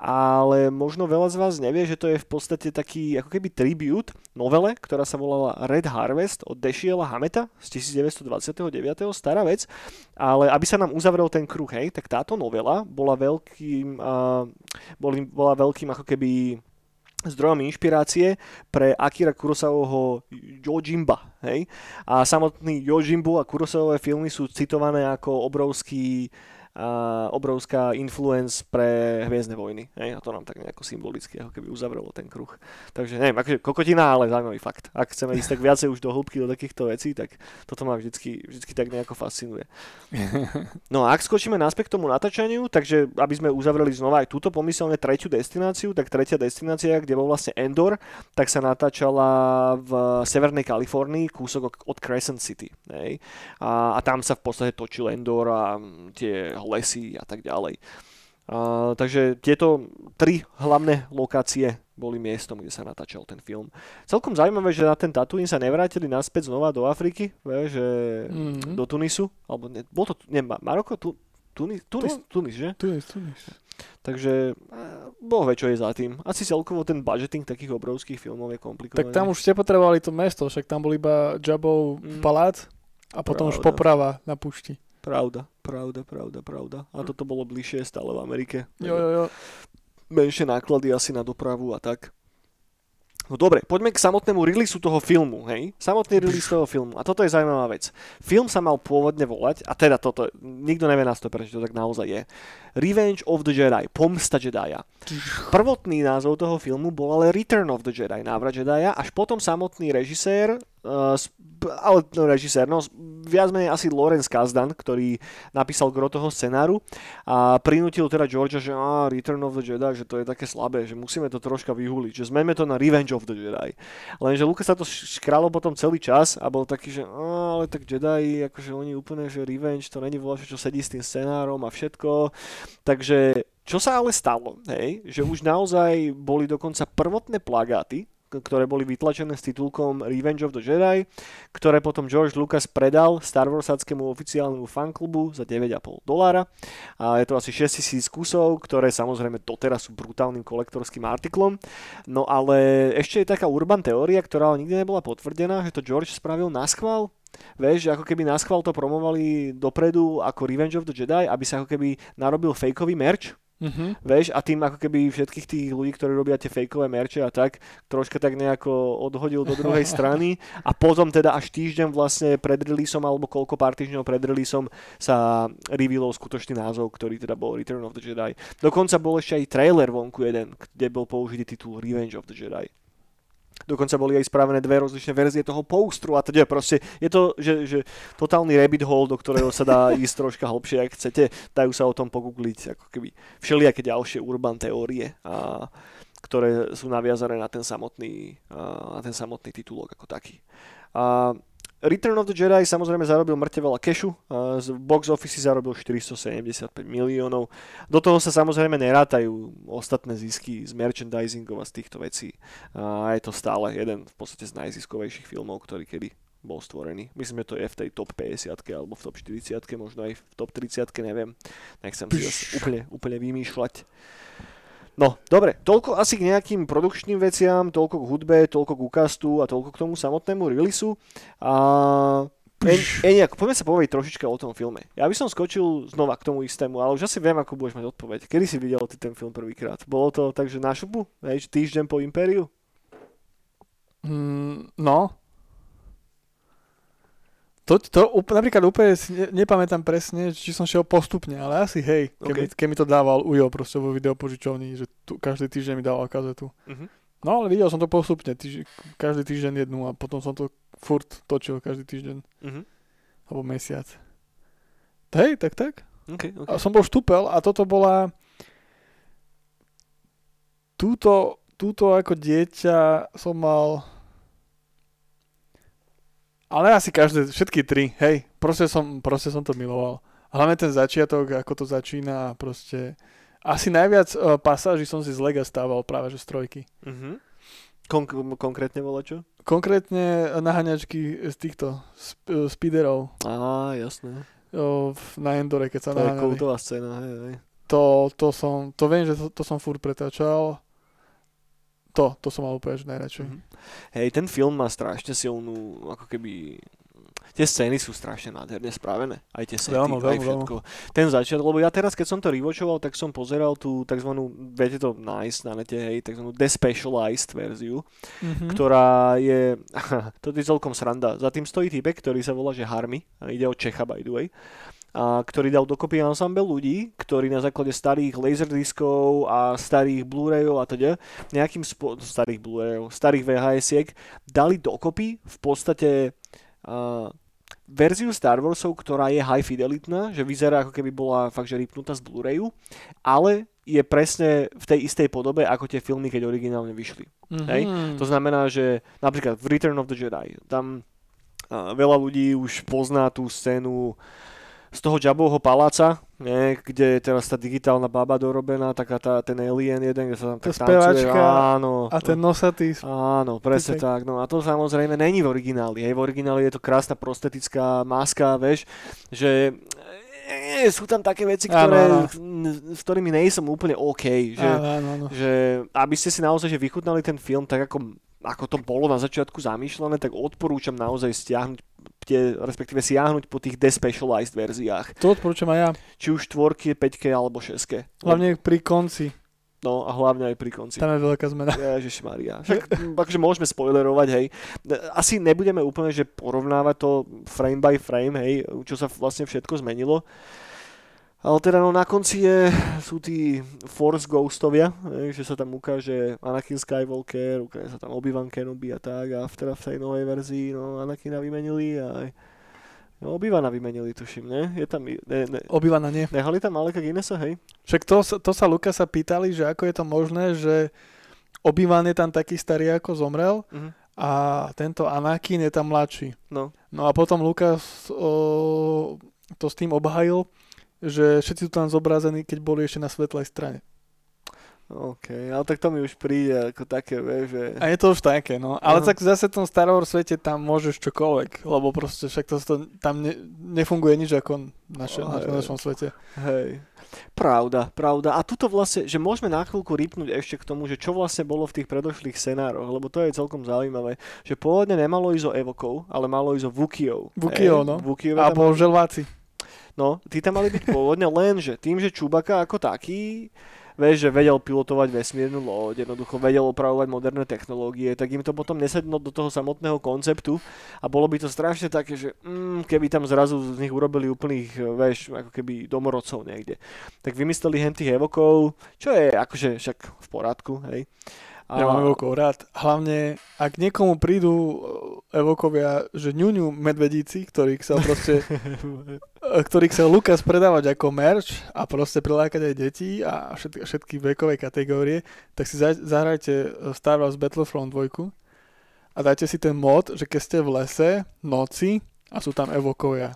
Ale možno veľa z vás nevie, že to je v podstate taký ako keby tribute novele, ktorá sa volala Red Harvest od Deshiela Hameta z 1929. stará vec, ale aby sa nám uzavrel ten kruh, hej, tak táto novela bola veľkým, uh, boli, bola veľkým ako keby zdrojom inšpirácie pre Akira Kurosawovho Yojimba, hej? A samotný Yojimbu a Kurosawové filmy sú citované ako obrovský a obrovská influence pre Hviezdne vojny. Hej? A to nám tak nejako symbolicky ako keby uzavrelo ten kruh. Takže neviem, akože kokotina, ale zaujímavý fakt. Ak chceme ísť tak viacej už do hĺbky do takýchto vecí, tak toto ma vždycky, vždycky tak nejako fascinuje. No a ak skočíme naspäť k tomu natáčaniu, takže aby sme uzavreli znova aj túto pomyselne tretiu destináciu, tak tretia destinácia, kde bol vlastne Endor, tak sa natáčala v Severnej Kalifornii, kúsok od Crescent City. Hej? A, a tam sa v podstate točil Endor a tie lesy a tak ďalej. Uh, takže tieto tri hlavné lokácie boli miestom, kde sa natáčal ten film. Celkom zaujímavé, že na ten Tatooine sa nevrátili naspäť znova do Afriky, vie, že mm-hmm. do Tunisu, alebo ne, bol to, ne, Maroko, tu, Tunis, Tunis, Tunis, že? Tunis, Tunis. Takže boh vie, čo je za tým. Asi celkovo ten budgeting takých obrovských filmov je komplikovaný. Tak tam už ste potrebovali to mesto, však tam bol iba Jabov mm. palác a potom Pravda. už poprava na pušti. Pravda, pravda, pravda, pravda. A toto bolo bližšie stále v Amerike. Jo, jo, jo. Menšie náklady asi na dopravu a tak. No dobre, poďme k samotnému releaseu toho filmu, hej? Samotný release toho filmu. A toto je zaujímavá vec. Film sa mal pôvodne volať, a teda toto, nikto nevie na 100%, že to tak naozaj je. Revenge of the Jedi, Pomsta Jedi'a. Prvotný názov toho filmu bol ale Return of the Jedi, návrat Jedi'a, až potom samotný režisér uh, ale no, režisér, no viac menej asi Lorenz Kazdan, ktorý napísal gro toho scenáru a prinútil teda Georgia, že á, Return of the Jedi, že to je také slabé, že musíme to troška vyhuliť, že zmenme to na Revenge of the Jedi. Lenže Lucas sa to škralo potom celý čas a bol taký, že á, ale tak Jedi, akože oni úplne, že Revenge, to není voľa, čo sedí s tým scenárom a všetko. Takže čo sa ale stalo, hej, že už naozaj boli dokonca prvotné plagáty ktoré boli vytlačené s titulkom Revenge of the Jedi, ktoré potom George Lucas predal Star Warsackému oficiálnemu fanklubu za 9,5 dolára. A je to asi 6000 kusov, ktoré samozrejme doteraz sú brutálnym kolektorským artiklom. No ale ešte je taká urban teória, ktorá ale nikdy nebola potvrdená, že to George spravil na schvál, Vieš, ako keby na schvál to promovali dopredu ako Revenge of the Jedi, aby sa ako keby narobil fejkový merch, Uh-huh. Vieš, a tým ako keby všetkých tých ľudí, ktorí robia tie fejkové merče a tak, troška tak nejako odhodil do druhej strany a potom teda až týždeň vlastne pred releaseom alebo koľko pár týždňov pred releaseom sa revealol skutočný názov, ktorý teda bol Return of the Jedi. Dokonca bol ešte aj trailer vonku jeden, kde bol použitý titul Revenge of the Jedi. Dokonca boli aj spravené dve rozličné verzie toho postru a teda proste je to, že, že totálny rabbit hole, do ktorého sa dá ísť troška hlbšie, ak chcete. Dajú sa o tom pogoogliť ako keby všelijaké ďalšie urban teórie, a, ktoré sú naviazané na ten samotný, a, na ten samotný titulok ako taký. A, Return of the Jedi samozrejme zarobil mŕte veľa kešu, z box office zarobil 475 miliónov. Do toho sa samozrejme nerátajú ostatné zisky z merchandisingov a z týchto vecí. A je to stále jeden v podstate z najziskovejších filmov, ktorý kedy bol stvorený. Myslím, že to je v tej top 50 alebo v top 40 možno aj v top 30 neviem. Nechcem si úplne, úplne vymýšľať. No, dobre, toľko asi k nejakým produkčným veciam, toľko k hudbe, toľko k ukastu a toľko k tomu samotnému releaseu. A Eniak, poďme sa povedať trošička o tom filme. Ja by som skočil znova k tomu istému, ale už asi viem, ako budeš mať odpoveď. Kedy si videl ty ten film prvýkrát? Bolo to tak, že na šupu? Hej, týždeň po Impériu? Mm, no, to, to napríklad úplne si ne, nepamätám presne, či som šiel postupne, ale asi hej, keď, okay. mi, keď mi to dával Ujo proste vo videopožičovni, že tu, každý týždeň mi dával kazetu. Uh-huh. No ale videl som to postupne, týž, každý týždeň jednu a potom som to furt točil každý týždeň. Uh-huh. Alebo mesiac. Hej, tak tak. Okay, okay. A som bol štúpel a toto bola túto, túto ako dieťa som mal ale asi každé, všetky tri, hej, proste som, proste som to miloval. Hlavne ten začiatok, ako to začína a proste... Asi najviac uh, pasáží som si z Lega stával práve, že z trojky. Uh-huh. Kon- konkrétne bolo čo? Konkrétne naháňačky z týchto sp- uh, speederov. Á, jasné. Na Endore, keď sa to naháňali. To je kultová scéna, hej, hej. To, to som, to viem, že to, to som furt pretáčal to, to som mal úplne najradšej. Mm-hmm. Hej, ten film má strašne silnú, ako keby tie scény sú strašne nádherne spravené. Aj tie sety, veľmi, aj všetko. Veľmi. Ten začiatok, lebo ja teraz, keď som to revočoval, tak som pozeral tú tzv. viete to nájsť na nete, hej, tzv. despecialized verziu, mm-hmm. ktorá je, to je celkom sranda. Za tým stojí typek, ktorý sa volá, že Harmy, ide o Čecha, by the way. A, ktorý dal dokopy ensemble ľudí, ktorí na základe starých laserdiskov a starých Blu-rayov a teda nejakým spo- starých Blu-rayov, starých VHS-iek dali dokopy v podstate a, verziu Star Warsov, ktorá je high fidelitná, že vyzerá ako keby bola fakt, že ripnutá z Blu-rayu, ale je presne v tej istej podobe ako tie filmy, keď originálne vyšli. Mhm. Hej? To znamená, že napríklad v Return of the Jedi, tam a, veľa ľudí už pozná tú scénu z toho Jabovho paláca, nie, kde je teraz tá digitálna baba dorobená, taká tá, ten alien jeden, kde sa tam Tá tak tancuje. speváčka Áno. A ten nosatý... Áno, presne Typek. tak. No a to samozrejme není v origináli. Hej, v origináli je to krásna prostetická maska, vieš, že e, sú tam také veci, Áno, ktoré, áno. n- s ktorými nejsem úplne OK. Že, Áno, áno, áno. že aby ste si naozaj že vychutnali ten film tak, ako, ako to bolo na začiatku zamýšľané, tak odporúčam naozaj stiahnuť tie, respektíve siahnuť po tých despecialized verziách. To odporúčam aj ja. Či už 4, 5 alebo 6. Hlavne pri konci. No a hlavne aj pri konci. Tam je veľká zmena. Ježiš Maria. Však akože môžeme spoilerovať, hej. Asi nebudeme úplne, že porovnávať to frame by frame, hej, čo sa vlastne všetko zmenilo. Ale teda no na konci je, sú tí Force Ghostovia, že sa tam ukáže Anakin Skywalker, ukáže sa tam Obi-Wan Kenobi a tak a v, teda v tej novej verzii no Anakina vymenili a aj no, Obi-Wana vymenili, tuším, ne? Je tam, ne, ne, Obývaná nie. nehali tam Aleka Guinnessa, hej? Však to, to sa Lukasa pýtali, že ako je to možné, že Obi-Wan je tam taký starý, ako zomrel Mhm. a tento Anakin je tam mladší. No. No a potom Lukas o, to s tým obhajil, že všetci sú tam zobrazení, keď boli ešte na svetlej strane. OK, ale tak to mi už príde ako také, vieš, že... A je to už také, no. Ale Aha. tak zase v tom Star Wars svete tam môžeš čokoľvek, lebo proste však to, to tam ne, nefunguje nič ako naše, No, na, našom svete. Hej. Pravda, pravda. A tuto vlastne, že môžeme na chvíľku rýpnuť ešte k tomu, že čo vlastne bolo v tých predošlých scenároch, lebo to je celkom zaujímavé, že pôvodne nemalo ísť o Evokov, ale malo ísť o Vukiov. Vukiov, Hej, no. Vukiové tam Alebo mali- želváci. No, tí tam mali byť pôvodne, lenže tým, že Čubaka ako taký, vieš, že vedel pilotovať vesmírnu loď, jednoducho vedel opravovať moderné technológie, tak im to potom nesedlo do toho samotného konceptu a bolo by to strašne také, že mm, keby tam zrazu z nich urobili úplných, vieš, ako keby domorodcov niekde. Tak vymysleli hen evokov, čo je akože však v poriadku, hej. Ja mám evokov rád. Hlavne, ak niekomu prídu e, evokovia, že ňuňu medvedíci, ktorých sa proste, ktorých sa Lukas predávať ako merch a proste prilákať aj deti a všetky, všetky vekové kategórie, tak si za, zahrajte Star Wars Battlefront 2 a dajte si ten mod, že keď ste v lese, noci a sú tam evokovia.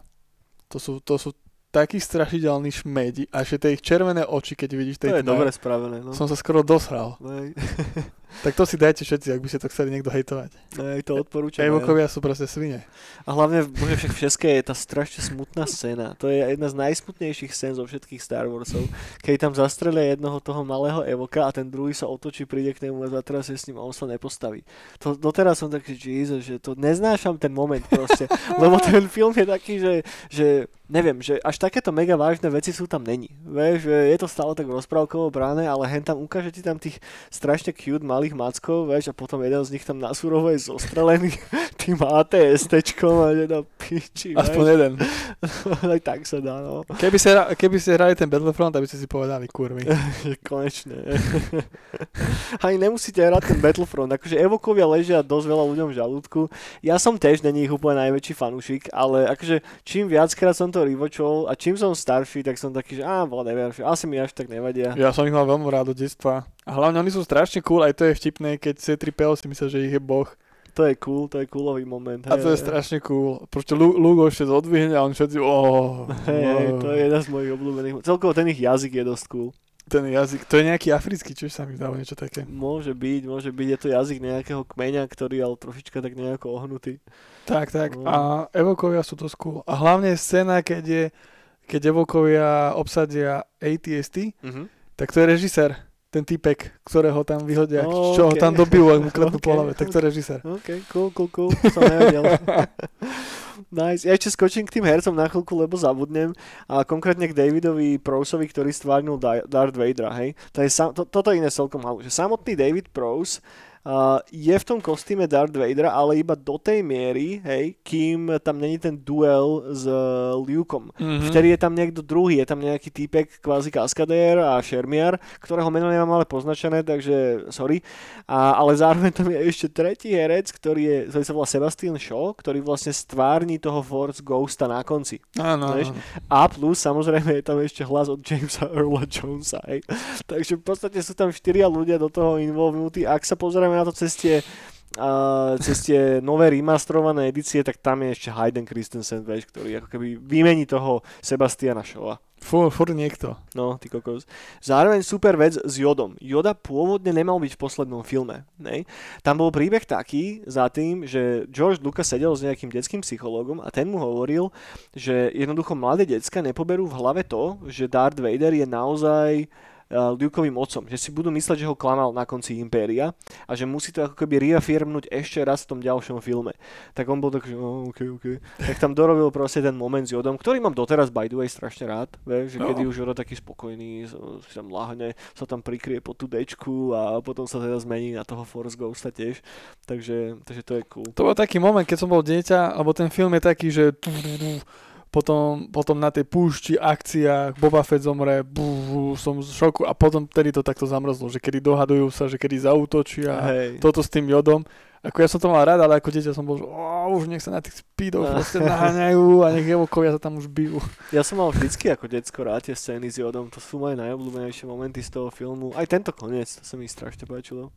To sú, to sú takí strašidelní šmedi a ešte tie ich červené oči, keď vidíš To tej je tme, dobre spravené, no. som sa skoro dosral. Hej, Tak to si dajte všetci, ak by ste to chceli niekto hejtovať. hej, to odporúčam. Evokovia sú proste svine. A hlavne, bože, však v Českej je tá strašne smutná scéna. To je jedna z najsmutnejších scén zo všetkých Star Warsov. Keď tam zastrelia jednoho toho malého Evoka a ten druhý sa otočí, príde k nemu a zatrasie s ním a on sa nepostaví. To, doteraz som taký, Jesus, že to neznášam ten moment proste. lebo ten film je taký, že, že neviem, že až takéto mega vážne veci sú tam není. Vieš, že je to stále tak rozprávkovo bráne, ale hen tam ukáže ti tam tých strašne cute malých mackov, vieš, a potom jeden z nich tam na surovo je zostrelený tým ATSTčkom a že do piči, Aspoň vieš. jeden. tak, tak sa dá, no. Keby ste, keby ste hrali ten Battlefront, aby ste si povedali, kurvy. Konečne. Ani nemusíte hrať ten Battlefront. Akože evokovia ležia dosť veľa ľuďom v žalúdku. Ja som tiež není ich úplne najväčší fanúšik, ale akože čím viackrát som to rivočol a čím som starší, tak som taký, že á, whatever, že asi mi až tak nevadia. Ja som ich mal veľmi rád od detstva. A hlavne oni sú strašne cool, aj to je vtipné, keď C-3PO si myslel, že ich je boh. To je cool, to je coolový moment. A to je hej. strašne cool. Proste Lu- Luke ho ešte zodvihne a on všetci, oh, Hej, hej, oh. to je jeden z mojich obľúbených. Celkovo ten ich jazyk je dosť cool. Ten jazyk, to je nejaký africký, čiže sa mi zdá niečo také. Môže byť, môže byť, je to jazyk nejakého kmeňa, ktorý je ale trošička tak nejako ohnutý. Tak, tak. No. A evokovia sú to cool. A hlavne scéna, keď je, keď evokovia obsadia ATST, Mhm. tak to je režisér. Ten typek, ktorého tam vyhodia, OK. čo ho tam dobijú, ak mu klepnú OK, po hlave, tak to je režisér. OK, cool, cool, cool, som nevedel. nice. Ja ešte skočím k tým hercom na chvíľku, lebo zabudnem. A konkrétne k Davidovi Prousovi, ktorý stvárnil Darth Vadera, hej. To je sam, to, toto je iné celkom malo, že samotný David Prous Uh, je v tom kostýme Darth Vader, ale iba do tej miery, hej, kým tam není ten duel s uh, Lukeom. Mm-hmm. Vtedy je tam niekto druhý, je tam nejaký týpek, kvázi kaskadér a šermiar, ktorého meno nemám ale poznačené, takže sorry. A, ale zároveň tam je ešte tretí herec, ktorý, je, ktorý sa volá Sebastian Shaw, ktorý vlastne stvárni toho Force Ghosta na konci. Áno, Vieš? áno. A plus samozrejme je tam ešte hlas od Jamesa Earla Jonesa. Hej. Takže v podstate sú tam štyria ľudia do toho involvnutí. Ak sa pozrieme na to cez tie, uh, cez tie nové remasterované edície, tak tam je ešte Hayden Christensen, vieš, ktorý ako keby vymení toho Sebastiana Shawa. Fúr, fúr niekto. No, ty kokos. Zároveň super vec s Jodom. Joda pôvodne nemal byť v poslednom filme. Ne? Tam bol príbeh taký za tým, že George Lucas sedel s nejakým detským psychológom a ten mu hovoril, že jednoducho mladé decka nepoberú v hlave to, že Darth Vader je naozaj uh, Lukeovým otcom, že si budú mysleť, že ho klamal na konci Impéria a že musí to ako keby reafirmnúť ešte raz v tom ďalšom filme. Tak on bol tak, že oh, okay, okay. Tak tam dorobil proste ten moment s Jodom, ktorý mám doteraz by the way strašne rád, vieš, že No. kedy už Jodo taký spokojný, si tam lahne, sa tam prikrie pod tú dečku a potom sa teda zmení na toho Force Ghosta tiež. Takže, takže to je cool. To bol taký moment, keď som bol dieťa, alebo ten film je taký, že potom, potom na tej púšti, akciách, Boba Fett zomre, bú, som v šoku a potom tedy to takto zamrzlo, že kedy dohadujú sa, že kedy zautočia Hej. toto s tým jodom. Ako ja som to mal rád, ale ako dieťa som bol, že "Ó, už nech sa na tých speedoch No. proste naháňajú a nech evokovia sa tam už bijú. Ja som mal vždycky ako decko rád tie scény s Jodom, to sú moje najobľúbenejšie momenty z toho filmu. Aj tento koniec, to sa mi strašne páčilo.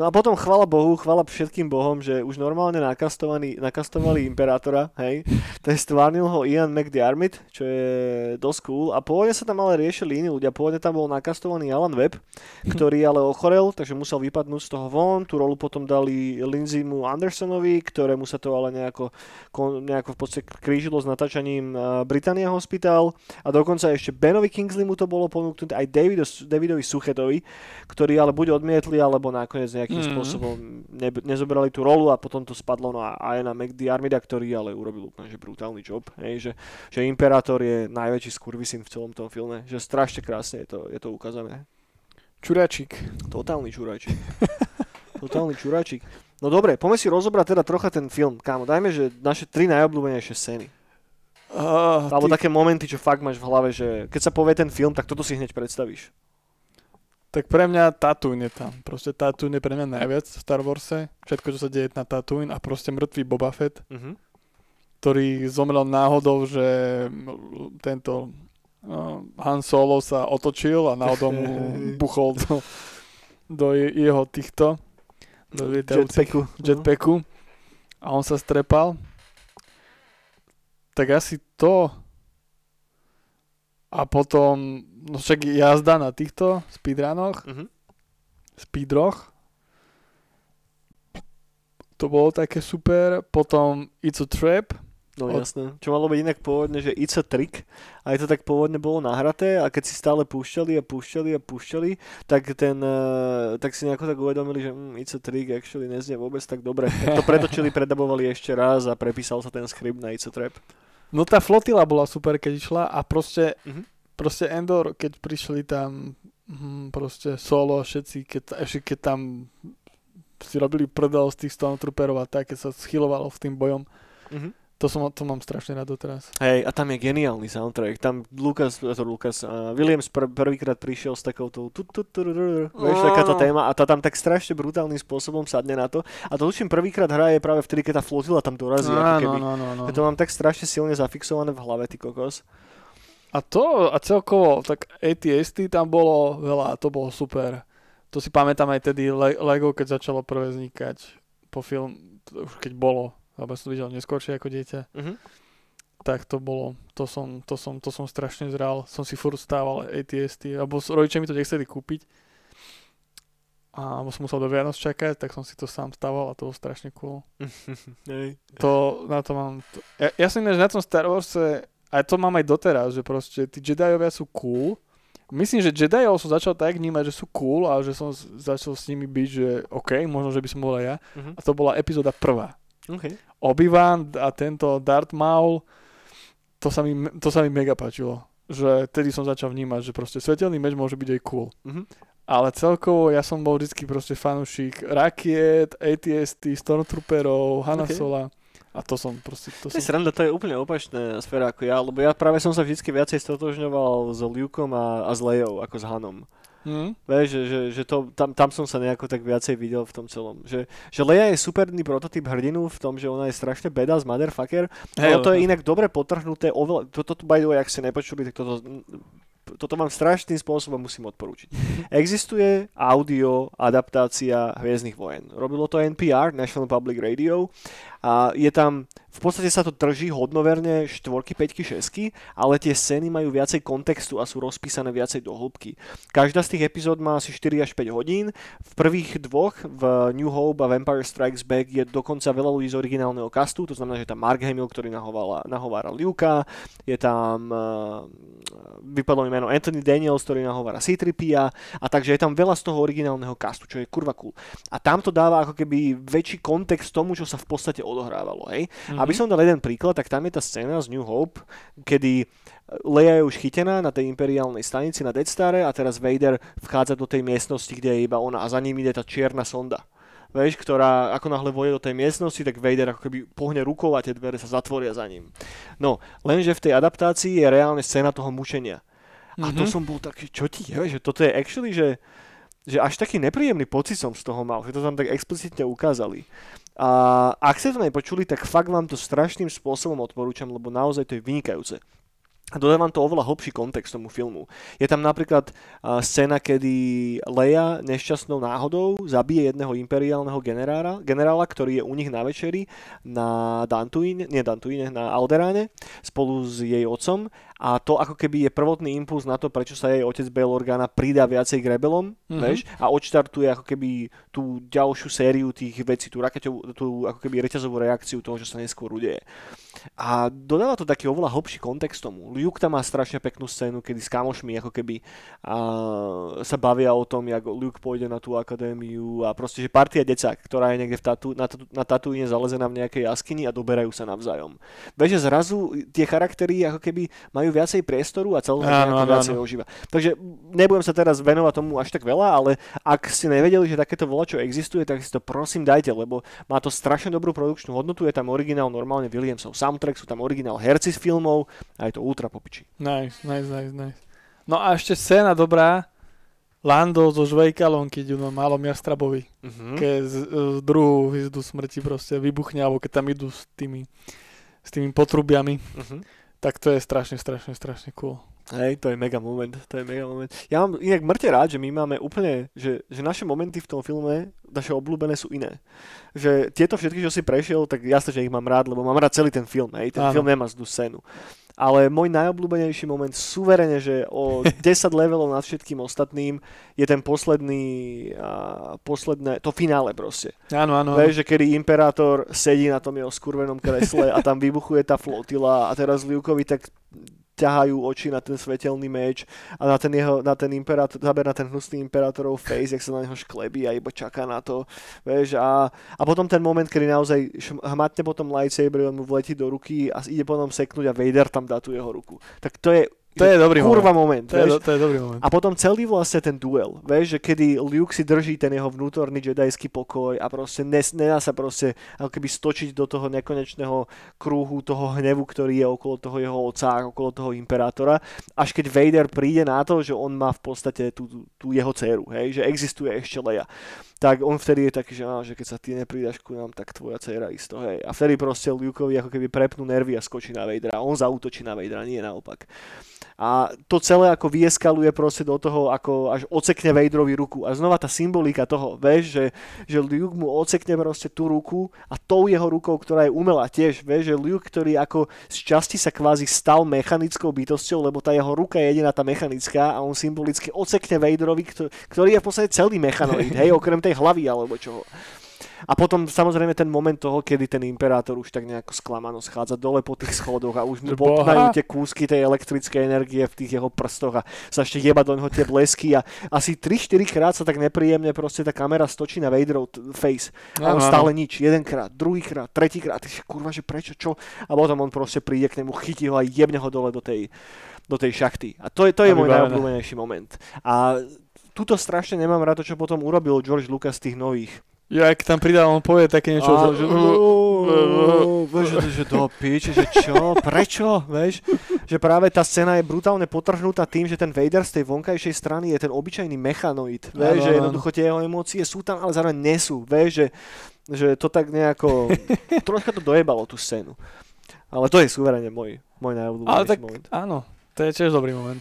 No a potom chvala Bohu, chvala všetkým Bohom, že už normálne nakastovaní, nakastovali Imperátora, hej. To je stvárnil ho Ian McDiarmid, čo je dosť cool. A pôvodne sa tam ale riešili iní ľudia. Pôvodne tam bol nakastovaný Alan Webb, ktorý ale ochorel, takže musel vypadnúť z toho von. Tú rolu potom dali Lindsaymu Andersonovi, ktorému sa to ale nejako, nejako v podstate krížilo s natáčaním uh, Britannia Hospital. A dokonca ešte Benovi Kingsleymu to bolo ponúknuté aj Davido, Davidovi Suchetovi, ktorí ale buď odmietli, alebo nakoniec nejakým Mhm. spôsobom ne, nezoberali tú rolu a potom to spadlo na Iana McDiarmida, ktorý ale urobil úplne že brutálny job. Hej, že, že Imperátor je najväčší skurvisin v celom tom filme. Že strašne krásne je to, je to ukázané. Čuračík. Totálny čuráčik. Totálny čuráčik. No dobre, poďme si rozobrať teda trocha ten film. Kámo, dajme, že naše tri najobľúbenejšie scény. Uh, Alebo také momenty, čo fakt máš v hlave, že keď sa povie ten film, tak toto si hneď predstavíš. Tak pre mňa Tatooine je tam. Proste Tatooine je pre mňa najviac v Star Warse. Všetko, čo sa deje na Tatooine a proste mŕtvý Boba Fett, Mhm. ktorý zomrel náhodou, že tento uh, Han Solo sa otočil a náhodou mu buchol do, do je- jeho týchto do Jetpacku. jetpacku a on sa strepal. Tak asi to. A potom, no však jazda na týchto speedrunoch, Mhm. speedroch. To bolo také super. Potom It's a Trap. No Od- jasné. Čo malo byť inak pôvodne, že it's a trick. A je to tak pôvodne bolo nahraté a keď si stále púšťali a púšťali a púšťali, tak ten, eh, tak si nejako tak uvedomili, že mm, it's a trick actually neznie vôbec tak dobre. Tak to pretočili, predabovali ešte raz a prepísal sa ten skript na it's a trap. No tá flotila bola super, keď išla a proste, Mhm. proste Endor, keď prišli tam hm, proste solo všetci, keď, ešte keď tam si robili prdel z tých Stormtrooperov a tak, keď sa schylovalo v tým bojom. Mhm. To, som, to mám strašne rád doteraz. Hej, a tam je geniálny soundtrack. Tam Lucas, to Lucas, uh, Williams pr- prvýkrát prišiel s takouto vieš, takáto téma a tá tam tak strašne brutálnym spôsobom sadne na to. A to tuším prvýkrát hraje práve vtedy, keď tá flotila tam dorazí. ako Áno, keby. no, no, no. Ja to mám tak strašne silne zafixované v hlave, ty kokos. A to, a celkovo, tak ATST tam bolo veľa, to bolo super. To si pamätám aj tedy Le- Lego, keď začalo prvé vznikať po film, už keď bolo, alebo som to videl neskôršie ako dieťa, Mhm. tak to bolo, to som, to som, to som strašne zral, som si furt stával ATST, alebo rodičia mi to nechceli kúpiť, a som musel do Vianoc čakať, tak som si to sám stával a to bolo strašne cool. To, na to mám, to, ja, ja som ináč na tom Star Warse, aj to mám aj doteraz, že proste tí Jediovia sú cool. Myslím, že Jediov som začal tak vnímať, že sú cool a že som začal s nimi byť, že OK, možno, že by som bol aj ja. Mhm. A to bola epizóda prvá. Okay. Obi-Wan a tento Darth Maul, to sa mi, to sa mi mega páčilo. Že tedy som začal vnímať, že proste svetelný meč môže byť aj cool. Mhm. Ale celkovo ja som bol vždy proste fanúšik rakiet, ATST, Stormtrooperov, Hanna Okay. A to som proste... To To je som... sranda, to je úplne opačná sféra ako ja, lebo ja práve som sa vždy viacej stotožňoval s Lukeom a, a s Leou ako s Hanom. Hm? Vieš, že, že, že to, tam, tam som sa nejako tak viacej videl v tom celom. Že, že Leia je superný prototyp hrdinu v tom, že ona je strašne badass motherfucker. Ono to je inak dobre potrhnuté, oveľa, toto tu by the way, ak ste nepočuli, tak toto, toto vám strašným spôsobom musím odporúčiť. Existuje audio adaptácia Hviezdnych vojen. Robilo to NPR, National Public Radio, a je tam, v podstate sa to drží hodnoverne štvorky, peťky, šesky, ale tie scény majú viacej kontextu a sú rozpísané viacej do hĺbky. Každá z tých epizód má asi 4 až 5 hodín. V prvých dvoch, v New Hope a Vampire Strikes Back, je dokonca veľa ľudí z originálneho castu, to znamená, že je tam Mark Hamill, ktorý nahovára, nahovára Luka, je tam, uh, vypadlo mi meno Anthony Daniels, ktorý nahovára c a takže je tam veľa z toho originálneho castu, čo je kurva cool. A tam to dáva ako keby väčší kontext tomu, čo sa v podstate odohrávalo. Hej? Mhm. Aby som dal jeden príklad, tak tam je tá scéna z New Hope, kedy Leia je už chytená na tej imperiálnej stanici na Death Stare a teraz Vader vchádza do tej miestnosti, kde je iba ona a za ním ide tá čierna sonda. Vieš, ktorá ako náhle vojde do tej miestnosti, tak Vader ako keby pohne rukou a tie dvere sa zatvoria za ním. No, lenže v tej adaptácii je reálne scéna toho mučenia. A to Mhm. som bol taký, čo ti je, že toto je actually, že, že až taký nepríjemný pocit som z toho mal, že to tam tak explicitne ukázali. A ak ste to nepočuli, tak fakt vám to strašným spôsobom odporúčam, lebo naozaj to je vynikajúce. A dodávam to oveľa hlbší kontext tomu filmu. Je tam napríklad uh, scéna, kedy Leia nešťastnou náhodou zabije jedného imperiálneho generála, generála, ktorý je u nich na večeri na Dantuine, nie Dantuine, na Alderáne spolu s jej otcom a to ako keby je prvotný impuls na to, prečo sa jej otec Bail Organa pridá viacej k rebelom, Mhm. mm-hmm. vieš, a odštartuje ako keby tú ďalšiu sériu tých vecí, tú rakeťovú, tú ako keby reťazovú reakciu toho, čo sa neskôr udeje. A dodáva to taký oveľa hlbší kontext tomu. Luke tam má strašne peknú scénu, kedy s kamošmi ako keby a, sa bavia o tom, jak Luke pôjde na tú akadémiu a proste, že partia decák, ktorá je niekde v tatu, na, tatu, na Tatooine zalezená v nejakej jaskyni a doberajú sa navzájom. Vieš, že zrazu tie charaktery ako keby majú viacej priestoru a celé Áno, áno, viacej áno. ožíva. Takže nebudem sa teraz venovať tomu až tak veľa, ale ak ste nevedeli, že takéto čo existuje, tak si to prosím dajte, lebo má to strašne dobrú produkčnú hodnotu, je tam originál normálne Williamsov soundtrack, sú tam originál herci z filmov a je to ultra popiči. Nice, nice, nice, nice. No a ešte scéna dobrá. Lando so Žvejkalom, keď na malom jastrabovi. Mhm. Keď z, z druhú hviezdu smrti proste vybuchne, alebo keď tam idú s tými, s tými potrubiami. Mhm. Tak to je strašne, strašne, strašne cool. Hej, to je mega moment, to je mega moment. Ja mám inak mŕte rád, že my máme úplne, že, že naše momenty v tom filme, naše obľúbené sú iné. Že tieto všetky, čo si prešiel, tak jasne, že ich mám rád, lebo mám rád celý ten film, hej, ten Áno. film nemá zlú scénu. Ale môj najobľúbenejší moment, suverene, že o 10 levelov nad všetkým ostatným, je ten posledný, a, posledné, to finále proste. Áno, áno. Vieš, že kedy Imperátor sedí na tom jeho skurvenom kresle a tam vybuchuje tá flotila a teraz Lukeovi tak ťahajú oči na ten svetelný meč a na ten, jeho, na ten imperátor, zaber na ten hnusný imperátorov face, jak sa na neho šklebí a iba čaká na to, vieš, a, a potom ten moment, kedy naozaj hmatne potom lightsaber, on mu vletí do ruky a ide potom seknúť a Vader tam dá tú jeho ruku. Tak to je, To je dobrý kurva moment. moment, To je, do- to je dobrý moment. A potom celý vlastne ten duel, vieš, že kedy Luke si drží ten jeho vnútorný jedajský pokoj a proste nes, nedá sa proste ako keby stočiť do toho nekonečného krúhu toho hnevu, ktorý je okolo toho jeho oca, okolo toho imperátora, až keď Vader príde na to, že on má v podstate tú, tú jeho dceru, hej, že existuje ešte Leia. Tak on vtedy je taký, že, á, že keď sa ty nepridaš ku nám, tak tvoja dcera isto, hej. A vtedy proste Lukeovi ako keby prepnú nervy a skočí na Vadera. On zautočí na Vadera, nie naopak. A to celé ako vyeskaluje proste do toho, ako až ocekne Vaderovi ruku. A znova tá symbolika toho, vieš, že, že Luke mu ocekne proste tú ruku a tou jeho rukou, ktorá je umelá tiež, vieš, že Luke, ktorý ako z časti sa kvázi stal mechanickou bytosťou, lebo tá jeho ruka je jediná tá mechanická a on symbolicky ocekne Vaderovi, kto- ktorý je v podstate celý mechanoid, hej, okrem tej hlavy alebo čoho. A potom samozrejme ten moment toho, kedy ten imperátor už tak nejako sklamano schádza dole po tých schodoch a už mu bobnajú tie kúsky tej elektrickej energie v tých jeho prstoch a sa ešte jeba do neho tie blesky a asi 3-4 krát sa tak nepríjemne proste tá kamera stočí na Vaderov face. A on stále nič. Jedenkrát, druhýkrát, tretíkrát. Ty si, kurva, že prečo, čo? A potom on proste príde k nemu, chytí ho a jebne ho dole do tej, do tej šachty. A to je, to je môj najobľúbenejší moment. A tuto strašne nemám rád to, čo potom urobil George Lucas z tých nových. Ja, ak tam pridal, on povie také niečo, A- že... že do piči, že čo, prečo, vieš? Že práve tá scéna je brutálne potrhnutá tým, že ten Vader z tej vonkajšej strany je ten obyčajný mechanoid, vieš, že jednoducho tie jeho emócie sú tam, ale zároveň nesú, vieš, že, že to tak nejako, troška to dojebalo tú scénu. Ale to je suverene môj, môj najobľúbenejší moment. áno, to je tiež dobrý moment.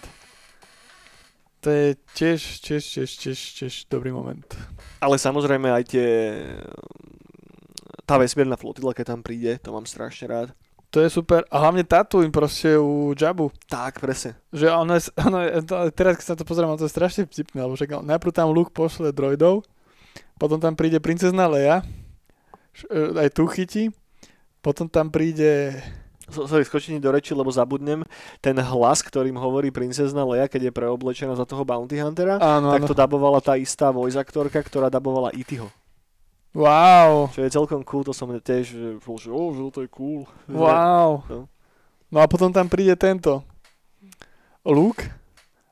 To je tiež, tiež, tiež, tiež, tiež dobrý moment. Ale samozrejme aj tie, tá vesmírna flotila, keď tam príde, to mám strašne rád. To je super. A hlavne tátu im proste u Jabu. Tak, presne. Že ono je, ono je to, teraz keď sa to pozriem, to je strašne vtipné, lebo však najprv tam Luke pošle droidov, potom tam príde princezna Leia, e, aj tu chytí, potom tam príde... Sorry, skočím do reči, lebo zabudnem. Ten hlas, ktorým hovorí princezna Leia, keď je preoblečená za toho Bounty Huntera, Áno, tak to dabovala tá istá voice aktorka, ktorá dabovala E.T.ho. Wow, Čo je celkom cool, to som tiež, že, bol, že, oh, že to je cool. wow. No. No a potom tam príde tento. Luke,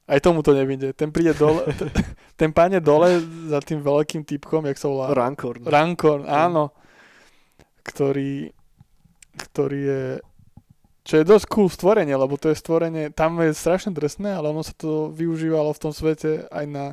aj tomu to nevidie. Ten príde dole, t- ten páne dole za tým veľkým typkom, jak sa volá? Rancor. no. Rancor, áno. Ktorý, ktorý je čo je dosť cool stvorenie, lebo to je stvorenie, tam je strašne drsné, ale ono sa to využívalo v tom svete aj na,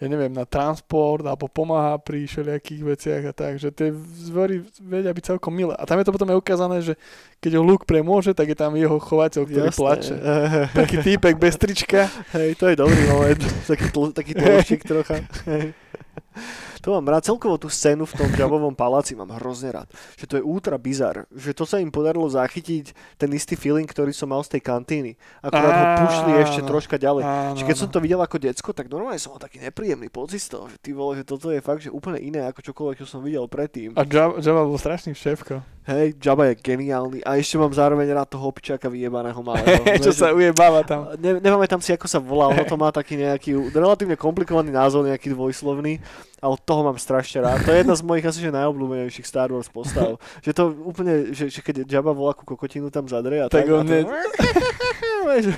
ja neviem, na transport, alebo pomáha pri všelijakých veciach a tak, že tie zvory vedia byť celkom milé. A tam je to potom aj ukázané, že keď ho Luke premôže, tak je tam jeho chovateľ, ktorý Jasné. plače. Taký týpek bez trička. Hej, to je dobrý moment. taký, tl- taký trocha. To mám rád. Celkovo tú scénu v tom Jabovom paláci mám hrozne rád. Že to je ultra bizar. Že to sa im podarilo zachytiť ten istý feeling, ktorý som mal z tej kantíny. Akurát ho pušli ešte troška ďalej. Keď som to videl ako decko, tak normálne som mal taký nepríjemný pocit z toho, že ty vole, že toto je fakt, že úplne iné ako čokoľvek, čo som videl predtým. A Jabba bol strašný šéfko. Hej, Jabba je geniálny a ešte mám zároveň rád toho opičáka vyjebaného malého. Čo sa ujebáva tam. Ne, nepamätám si, ako sa volá, ono to má taký nejaký relatívne komplikovaný názov, nejaký dvojslovný, ale toho mám strašne rád. To je jedna z mojich asi že najobľúbenejších Star Wars postav. že to úplne, že, že keď Jabba volá ku kokotinu tam zadre a Tak tak, on a, ne- to, Vieš,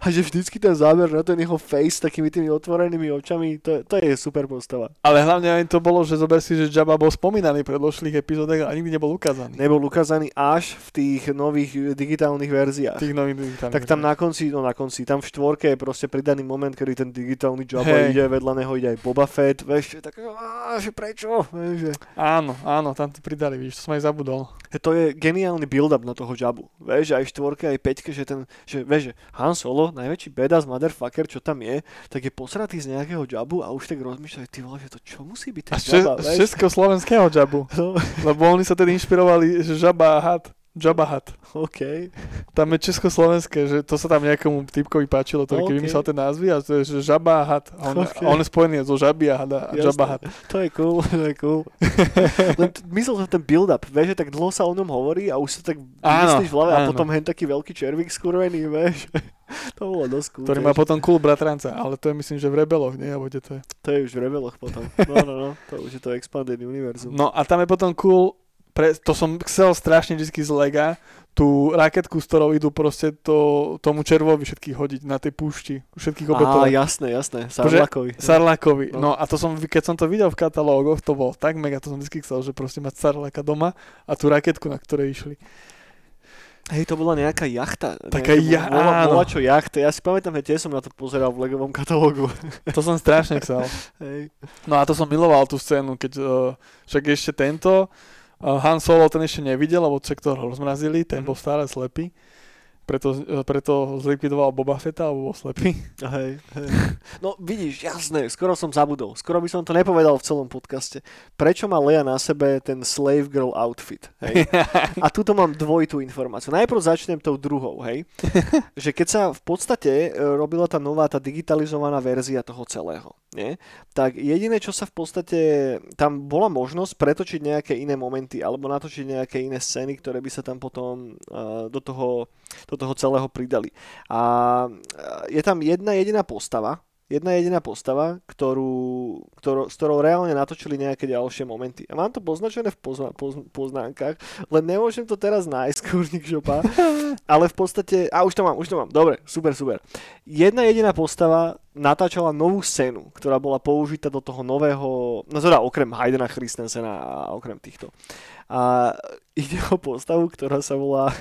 a že vždycky ten záber na ten jeho face s takými tými otvorenými očami, to, to je super postava. Ale hlavne aj to bolo, že zober si, že Jabba bol spomínaný v predložších epizódach a nikdy nebol ukázaný. Nebol ukázaný až v tých nových digitálnych verziách. Tých nových digitálnych. Tak tam na konci, no na konci, tam v štvorke je proste pridaný moment, kedy ten digitálny Jabba Hej. ide, vedľa neho ide aj Boba Fett, vieš, tak, á, že prečo, vieš, že, Áno, áno, tam to pridali, víš, to som aj zabudol. Že to je geniálny build-up na toho Jabbu, vieš, aj v štvorke, aj peťke, že ten, že vieš, že Han Solo, najväčší badass motherfucker, čo tam je, tak je posratý z nejakého Jabbu a už tak rozmýšľa, ty vole, že to čo musí byť ten A vieš, československého Jabbu, no, lebo oni sa tedy inšpirovali, že Jabba a Hat. Jabba Hat. OK, Tam je československé, že to sa tam nejakomu typkovi páčilo, to, keď OK. vymyslel ten názvy a to je, že Žaba a Hat. A on, OK. a on je spojený so Žaby a Hada a to je cool, to je cool. Len myslel som ten build-up, vieš, že tak dlho sa o ňom hovorí a už sa tak Áno, myslíš v hlave a áno. potom hen taký veľký červík skurvený, vieš. to bolo dosť cool. Ktorý má potom cool bratranca, ale to je myslím, že v Rebeloch, nie? Alebo kde to je? To je už v rebeloch potom. No, no, no, to už je to expanded univerzum. No a tam je potom cool, pre, to som chcel strašne vždy z Lega, tú raketku, s ktorou idú proste to, tomu červovi všetkých hodiť na tej púšti, všetkých Á, obetovať. jasné, jasné, Sarlakovi. Sarlakovi. No. No a to som, keď som to videl v katalógoch, to bolo tak mega, to som vždy chcel, že proste mať Sarlaka doma a tú raketku, na ktorej išli. Hej, to bola nejaká jachta. Taká ja- bola, bola čo jachta. Ja si pamätám, že tiež som na to pozeral v legovom katalógu. To som strašne chcel. Hej. No a to som miloval tú scénu, keď uh, však ešte tento Han Solo ten ešte nevidel, lebo čak to rozmrazili, ten Mhm. bol stále slepý. Preto, uh, preto zlikvidoval Boba Fetta, alebo bol slepý. Hej, hej. No vidíš, jasné, skoro som zabudol. Skoro by som to nepovedal v celom podcaste. Prečo má Lea na sebe ten slave girl outfit? Hej? A tuto mám dvojitú informáciu. Najprv začnem tou druhou, hej. Že keď sa v podstate e, robila tá nová, tá digitalizovaná verzia toho celého, nie? tak jediné, čo sa v podstate, tam bola možnosť pretočiť nejaké iné momenty alebo natočiť nejaké iné scény, ktoré by sa tam potom uh, do toho do toho celého pridali. A je tam jedna jediná postava, jedna jediná postava, ktorú, ktorou, s ktorou reálne natočili nejaké ďalšie momenty. A mám to poznačené v pozna, poz, poznánkach, len nemôžem to teraz nájsť, kurník žopa, ale v podstate, a už to mám, už to mám, dobre, super, super. Jedna jediná postava natáčala novú scénu, ktorá bola použitá do toho nového, no teda okrem Haydena Christensena a okrem týchto. A ide o postavu, ktorá sa volá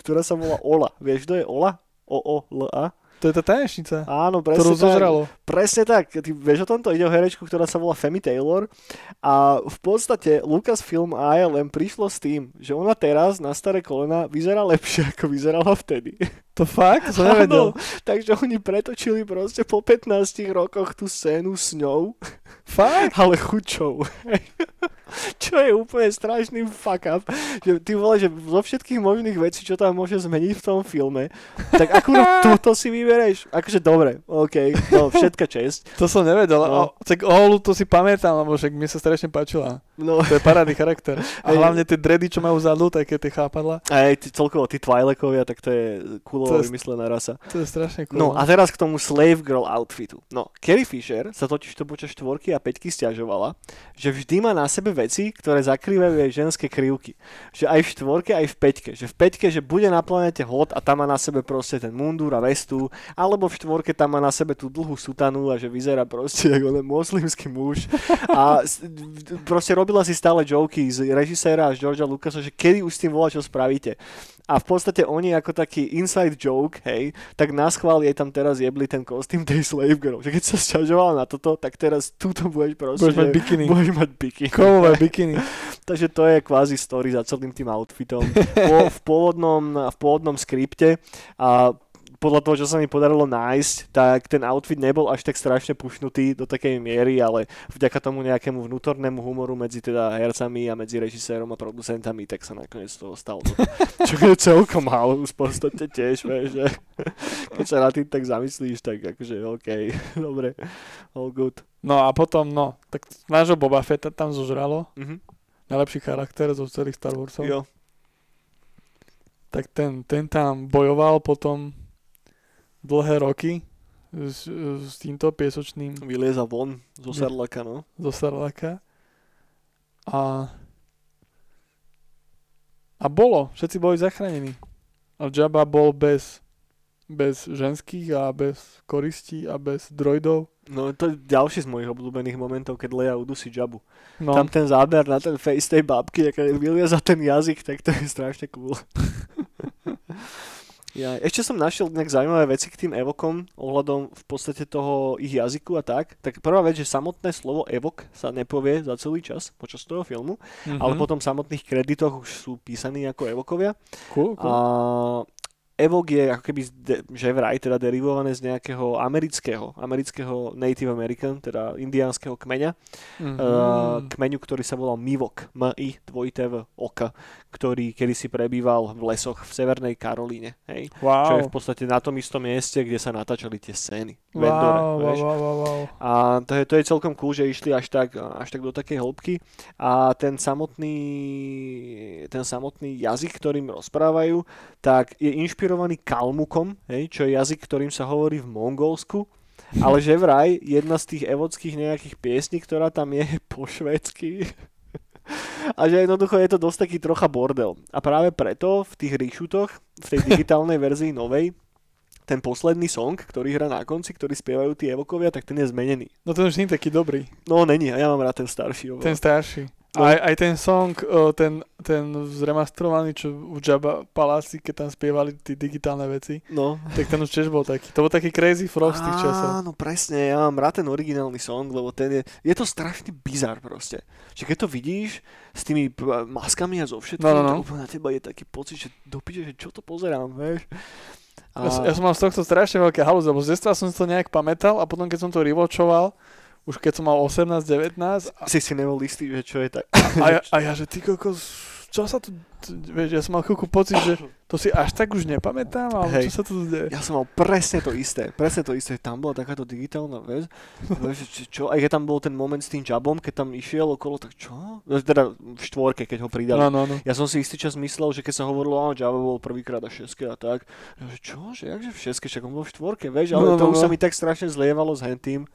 ktorá sa volá Ola. Vieš, kto je Ola? O-O-L-A? To je tá tanečnica, Áno, presne ktorú tak. zožralo. Presne tak. Ty vieš o tomto? Ide o herečku, ktorá sa volá Femi Taylor a v podstate Lucasfilm a ALM prišlo s tým, že ona teraz na staré kolena vyzerá lepšie, ako vyzerala vtedy. To fakt? To nevedel. Áno, takže oni pretočili proste po 15 rokoch tú scénu s ňou, Fakt? ale chučou. čo je úplne strašný fuck up. Že ty vole, že zo všetkých možných vecí, čo tam môže zmeniť v tom filme, tak akurát túto si vybereš. Akože dobre, OK, no, všetka česť. To som nevedel. No. No. Tak Olu to si pamätám, lebo však mi sa strašne páčila. No, To je parádny charakter. A hlavne tie dredy, čo majú vzadu, také tie chápadla. aj celkovo tí Twi'lekovia, tak to je kulovo To je- vymyslená rasa. To je strašne cool. No a teraz k tomu Slave Girl outfitu. No, Carrie Fisher sa totiž to počas štvorky a peťky stiažovala, že vždy má na sebe veci, ktoré zakrývajú jej ženské krivky. Že aj v štvorke, aj v peťke. Že v peťke, že bude na planete hod a tam má na sebe proste ten mundúr a vestu, alebo v štvorke tam má na sebe tú dlhú sutanu a že vyzerá proste ako len moslimský muž. A proste robila si stále joky z režiséra až Georgia Lucasa, že kedy už s tým volá, čo spravíte. A v podstate oni ako taký inside joke, hej, tak na schvál jej tam teraz jebli ten kostým tej slave girl. Že keď sa sťažovala na toto, tak teraz túto budeš proste... Budeš mať bikiny. Budeš mať bikiny. Kovové bikiny. Takže to je kvázi story za celým tým outfitom. Po, v, pôvodnom, v pôvodnom skripte a podľa toho, čo sa mi podarilo nájsť, tak ten outfit nebol až tak strašne pušnutý do takej miery, ale vďaka tomu nejakému vnútornému humoru medzi teda hercami a medzi režisérom a producentami, tak sa nakoniec toho stalo. Čo je celkom halus v podstate tiež, vieš, že keď sa na tým tak zamyslíš, tak akože OK, dobre, all good. No a potom, no, tak nášho Boba Fetta tam zožralo. Mhm. Najlepší charakter zo celých Star Warsov. Jo. Tak ten, ten tam bojoval potom dlhé roky s, s týmto piesočným Vylieza von zo. Sarlaka, no. zo Sarlaka. A a bolo, všetci boli zachránení. A Jabba bol bez bez ženských a bez koristí a bez droidov. No to je ďalší z mojich obľúbených momentov, keď Leia udusí Jabbu. No, Tam ten záber na ten face tej babky, aká vylieza ten jazyk, tak to je strašne cool. ja, ešte som našiel nejak zaujímavé veci k tým evokom ohľadom v podstate toho ich jazyku a tak. Tak prvá vec, že samotné slovo evok sa nepovie za celý čas počas toho filmu, mhm. ale potom v samotných kreditoch už sú písaní ako evokovia. cool, cool. A Evok je ako keby, že vraj, teda derivované z nejakého amerického, amerického Native American, teda indiánskeho kmeňa, Mhm. uh, kmeňu, ktorý sa volal Mivok, M-I, dvojité V, oka, ktorý kedysi prebýval v lesoch v Severnej Karolíne, hej? Čo je wow. v podstate na tom istom mieste, kde sa natáčali tie scény. V Endore, Wow, vieš? wow, wow, wow. A to je, to je celkom cool, že išli až tak, až tak do takej hĺbky a ten samotný, ten samotný jazyk, ktorým rozprávajú, tak je inšpirovaný kalmukom, hej, čo je jazyk, ktorým sa hovorí v Mongolsku, ale že vraj jedna z tých evodských nejakých piesní, ktorá tam je, po švédsky. A že jednoducho je to dosť taký trocha bordel. A práve preto v tých rešutoch, v tej digitálnej verzii novej, ten posledný song, ktorý hrá na konci, ktorý spievajú tí evokovia, tak ten je zmenený. No ten už nie je taký dobrý. No není, a ja mám rád ten starší. oveľa. Ten starší. No. Aj, aj ten song, ten, ten zremastrovaný, čo v Jabba Paláci, keď tam spievali tie digitálne veci, No. tak ten už tiež bol taký. To bol taký crazy frog z tých časov. Áno, presne, ja mám rád ten originálny song, lebo ten je, je to strašný bizar proste. Že keď to vidíš s tými maskami a so všetkým, No, no, no. to na teba je taký pocit, že dopíče, že čo to pozerám, vieš. A... Ja, ja som mal z tohto strašne veľké halus, lebo z detstva som si to nejak pamätal a potom keď som to rewatchoval, už keď som mal 18-19 a, si si nebol istý, že čo je tak. a, ja, a ja, že ty kokos, čo sa tu, tu, vieš, ja som mal chvíľku pocit, že to si až tak už nepamätám, ale Hej. čo sa tu deje? Ja som mal presne to isté, presne to isté. Tam bola takáto digitálna vec. Vieš, čo, aj keď tam bol ten moment s tým jabom, keď tam išiel okolo, tak čo? Teda v štvorke, keď ho pridali. No, no, no. Ja som si istý čas myslel, že keď sa hovorilo, že Java bol prvýkrát a šeske a tak, že čo, že jakže v šeske, však on bol v štvorke, vieš, ale No, to no, už no. sa mi tak strašne zlievalo s hentým.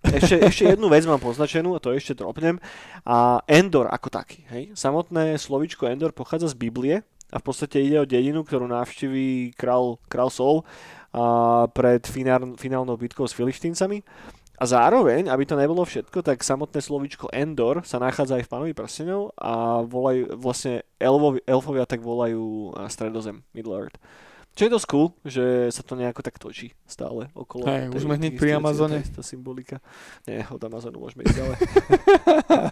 Ešte, ešte jednu vec mám poznačenú a to ešte dropnem. A Endor ako taký, hej. Samotné slovičko Endor pochádza z Biblie a v podstate ide o dedinu, ktorú navštíví král, král Sol a pred finál, finálnou bitkou s Filištíncami. A zároveň, aby to nebolo všetko, tak samotné slovíčko Endor sa nachádza aj v Pánovi prstenov a volajú, vlastne elvovi, elfovia tak volajú stredozem, Middle Earth. Čo je dosť cool, že sa to nejako tak točí stále okolo. Hej, už sme hneď pri Amazone. tá- symbolika. Nie, od Amazonu môžeme ísť ďalej.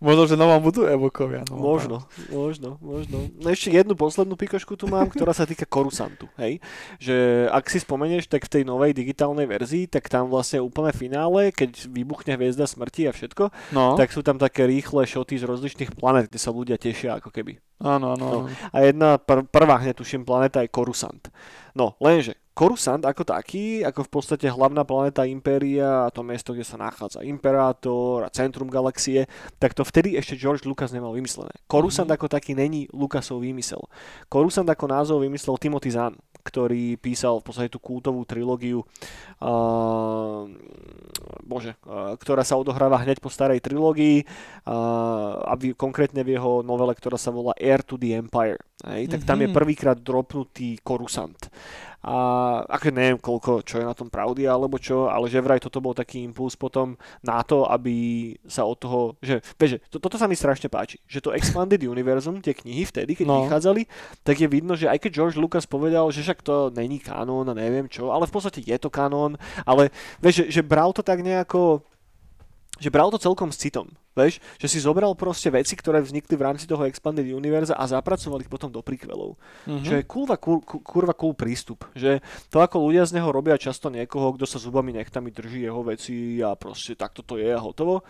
Možno, že novom budú evokovia. No, Možno, možno, možno. No ešte jednu poslednú pikošku tu mám, ktorá sa týka Korusantu, hej. Že ak si spomenieš, tak v tej novej digitálnej verzii, tak tam vlastne úplne finále, keď vybuchne hviezda smrti a všetko, No, tak sú tam také rýchle šoty z rozličných planet, kde sa ľudia tešia ako keby. Áno, áno. No. A jedna pr- prvá hneď tuším planéta je Korusant. No, lenže Korusant ako taký, ako v podstate hlavná planéta Impéria a to miesto, kde sa nachádza Imperátor a centrum galaxie, tak to vtedy ešte George Lucas nemal vymyslené. Korusant Mhm. ako taký není Lucasov výmysel. Korusant ako názov vymyslel Timothy Zahn, ktorý písal v podstate tú kultovú trilógiu uh, bože, uh, ktorá sa odohráva hneď po starej trilógii uh, a v, konkrétne v jeho novele, ktorá sa volá Air to the Empire. Hej, tak tam je Mhm. prvýkrát dropnutý Korusant. A ako neviem koľko, čo je na tom pravdy alebo čo, ale že vraj toto bol taký impuls potom na to, aby sa od toho, že, vieš, že to, toto sa mi strašne páči, že to Expanded Universum, tie knihy vtedy, keď No. vychádzali, tak je vidno, že aj keď George Lucas povedal, že však to není kanón a neviem čo, ale v podstate je to kanón, ale vieš, že, že bral to tak nejako že bral to celkom s citom, vieš, že si zobral proste veci, ktoré vznikli v rámci toho Expanded Univerza a zapracoval ich potom do prequelov. Mhm. Čo je kurva cool, ku- kurva cool prístup. Že to ako ľudia z neho robia často niekoho, kto sa zubami nechtami drží jeho veci a proste takto to je a hotovo,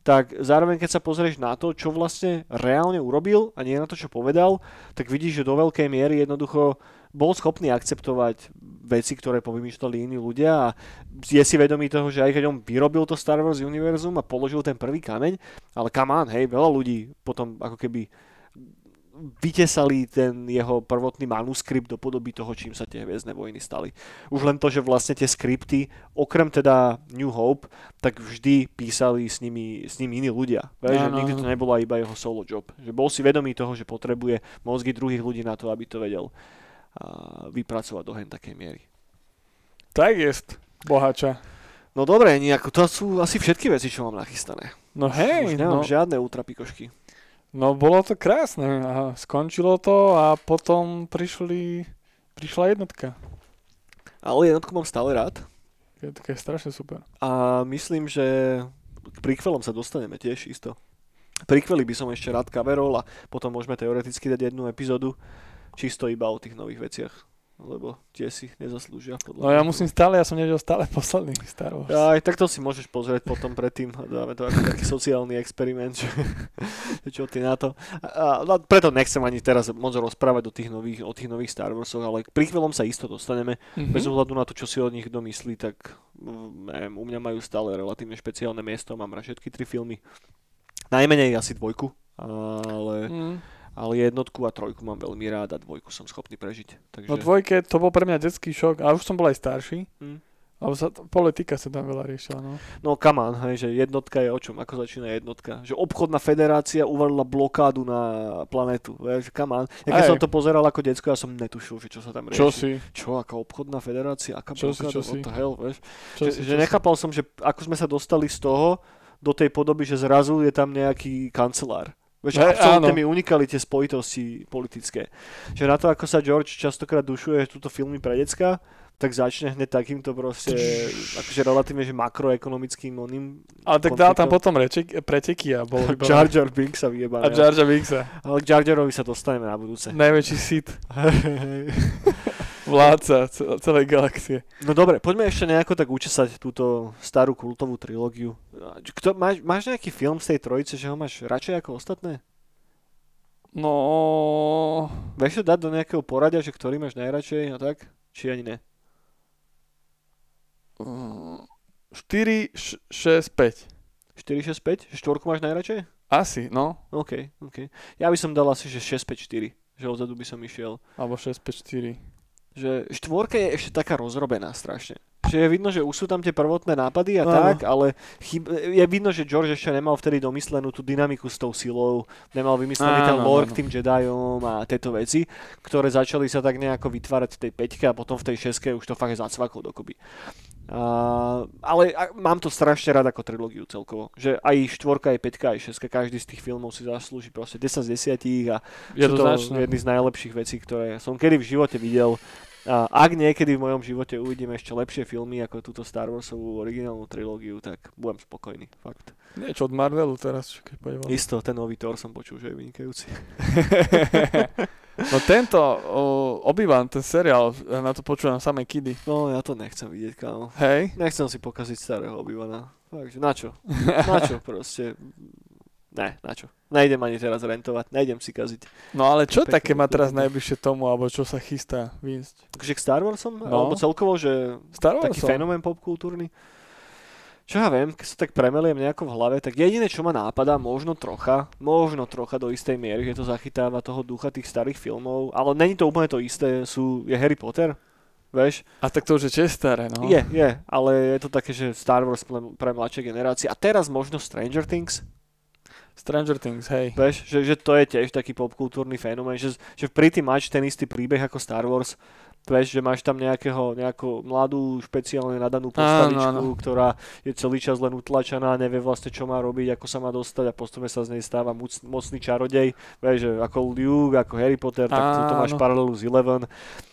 tak zároveň keď sa pozrieš na to, čo vlastne reálne urobil a nie na to, čo povedal, tak vidíš, že do veľkej miery jednoducho bol schopný akceptovať veci, ktoré povymýšľali iní ľudia a je si vedomý toho, že aj keď on vyrobil to Star Wars univerzum a položil ten prvý kameň, ale on, hej, veľa ľudí potom ako keby vytesali ten jeho prvotný manuskript do podoby toho, čím sa tie hviezdne vojny stali. Už len to, že vlastne tie skripty, okrem teda New Hope, tak vždy písali s nimi, s nimi iní ľudia. Vieš, že nikdy to nebola iba jeho solo job. Že bol si vedomý toho, že potrebuje mozgy druhých ľudí na to, aby to vedel vypracovať do hen takej miery. Tak jest, bohača. No dobre, nejako, to sú asi všetky veci, čo mám nachystané. No Už hej, nemám no, žiadne ultrapikošky. no bolo to krásne. A skončilo to a potom prišli, prišla jednotka. Ale jednotku mám stále rád. Jednotka je strašne super. A myslím, že k prequelom sa dostaneme tiež isto. Prequely by som ešte rád kaverol a potom môžeme teoreticky dať jednu epizódu čisto iba o tých nových veciach. Lebo tie si nezaslúžia. Podľa No ja musím stále, ja som nevidel stále posledný Star Wars. Aj tak to si môžeš pozrieť potom predtým. Dáme to ako taký sociálny experiment, že, čo ty na to. A, a, preto nechcem ani teraz moc rozprávať o tých nových, o tých nových Star Warsoch, ale k prequelom sa isto dostaneme. Mhm. Bez ohľadu na to, čo si od nich domyslí, tak mm, neviem, u mňa majú stále relatívne špeciálne miesto. Mám rád všetky tri filmy. Najmenej asi dvojku, ale, Mm. Ale jednotku a trojku mám veľmi rád a dvojku som schopný prežiť. Takže, No dvojke, to bol pre mňa detský šok, a už som bol aj starší. Hm. Lebo sa, politika sa tam veľa riešila, no. No on, hej, že jednotka je o čom, ako začína jednotka. Že obchodná federácia uvalila blokádu na planetu, vieš, on. Ja keď som to pozeral ako decko, ja som netušil, že čo sa tam rieši. Čo si? Čo, aká obchodná federácia, aká Čo si, blokáda, čo what si? the hell, vieš. Čo že, si, že čo si? nechápal som, že ako sme sa dostali z toho do tej podoby, že zrazu je tam nejaký kancelár. Vieš, absolútne áno. mi unikali tie spojitosti politické. Že na to, ako sa George častokrát dušuje túto filmy pre decka, tak začne hneď takýmto proste, akože relatívne, že makroekonomickým oným Ale tak dal tam potom reček, preteky a bolo vybavené. Jar Jar Binks sa vyjebané. A Jar Jar Binksa. Ale k Jar Jarovi sa dostaneme na budúce. Najväčší sit. Vládca ce- celej galaxie. No dobre, poďme ešte nejako tak učesať túto starú kultovú trilógiu. Kto, máš, máš nejaký film z tej trojice, že ho máš radšej ako ostatné? No... Vieš to dať do nejakého poradia, že ktorý máš najradšej a tak? Či ani ne? 4, 6, 5. 4, 6, 5? Štvorku máš najradšej? Asi, no. OK, OK. Ja by som dal asi, že 6, 5, 4. Že odzadu by som išiel. Alebo 6, 5, 4. Že štvorka je ešte taká rozrobená strašne. Že je vidno, že už sú tam tie prvotné nápady a Áno. tak, ale chyb, je vidno, že George ešte nemal vtedy domyslenú tú dynamiku s tou silou, nemal vymyslený ten lore k tým Jedajom a tieto veci, ktoré začali sa tak nejako vytvárať v tej peťke a potom v tej šeske už to fakt zacvaklo dokopy. Uh, ale a, mám to strašne rád ako trilógiu celkovo. Že aj štvorka, aj peťka, aj šeska, každý z tých filmov si zaslúži proste 10 z 10 a Je to to jedny z najlepších vecí, ktoré som kedy v živote videl. Ak niekedy v mojom živote uvidím ešte lepšie filmy ako túto Star Warsovú originálnu trilógiu, tak budem spokojný, fakt. Niečo od Marvelu teraz, keď von. Isto, ten nový Thor som počul, že je vynikajúci. No tento o, Obi-Wan, ten seriál, ja na to počúvam samé kidy. No, ja to nechcem vidieť, kámo. Hej? Nechcem si pokaziť starého obývana. Takže na čo? Na čo proste? Ne, na čo? Nejdem ani teraz rentovať, nejdem si kaziť. No ale čo Pekné také má teraz najbližšie tomu, alebo čo sa chystá výjsť? Takže k Star Warsom? No. Alebo celkovo, že Star Wars? taký fenomén popkultúrny. Čo ja viem, keď sa tak premeliem nejako v hlave, tak jediné, čo ma nápada, možno trocha, možno trocha do istej miery, že to zachytáva toho ducha tých starých filmov, ale není to úplne to isté, sú, je Harry Potter, vieš? A tak to už je tiež staré, no. Je, je, ale je to také, že Star Wars pre, pre mladšie generácie. A teraz možno Stranger Things, Stranger Things, hej. vieš, že, že to je tiež taký popkultúrny fenomén, že, že pri tým máš ten istý príbeh ako Star Wars, vieš, že máš tam nejakého, nejakú mladú, špeciálne nadanú postavičku, Áno, áno. ktorá je celý čas len utlačená, nevie vlastne čo má robiť, ako sa má dostať a postupne sa z nej stáva moc, mocný čarodej, vieš, že ako Luke, ako Harry Potter, tak tu máš Áno. paralelu z Eleven,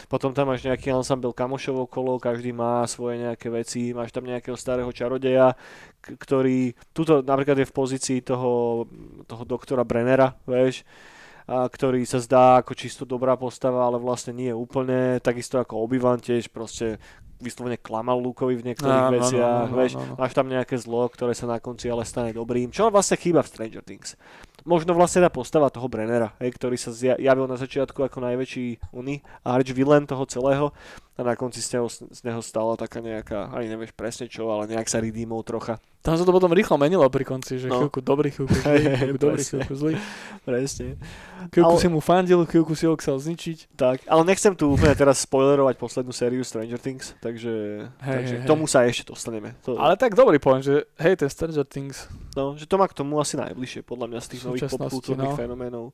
potom tam máš nejaký ensemble kamošov okolo, každý má svoje nejaké veci, máš tam nejakého starého čarodeja, k- ktorý, tuto napríklad je v pozícii toho, toho doktora Brennera, vieš, ktorý sa zdá ako čisto dobrá postava, ale vlastne nie úplne, takisto ako Obi-Wan tiež proste vyslovene klamal Lukovi v niektorých áno, veciach, áno, vieš, áno, áno. máš tam nejaké zlo, ktoré sa na konci ale stane dobrým, čo vlastne chýba v Stranger Things. Možno vlastne tá postava toho Brennera, hej, ktorý sa zja- javil na začiatku ako najväčší uny arch villain toho celého a na konci z neho, z neho stala taká nejaká, ani nevieš presne čo, ale nejak sa redeemol trocha. Tam sa to potom rýchlo menilo pri konci, že No. chvíľku dobrý, chvíľku Hej, zlý, hej, chvíľku dobrý, chvíľku zlý. Presne. Chvíľku Ale- si mu fandil, chvíľku si ho chcel zničiť. Tak, ale nechcem tu úplne teraz spoilerovať poslednú sériu Stranger Things, takže, Hej, takže hej, tomu sa ešte dostaneme. To, Ale tak dobrý point, že hej, ten Stranger Things, no, že to má k tomu asi najbližšie, podľa mňa, z tých nových popkultúrnych no. fenoménov.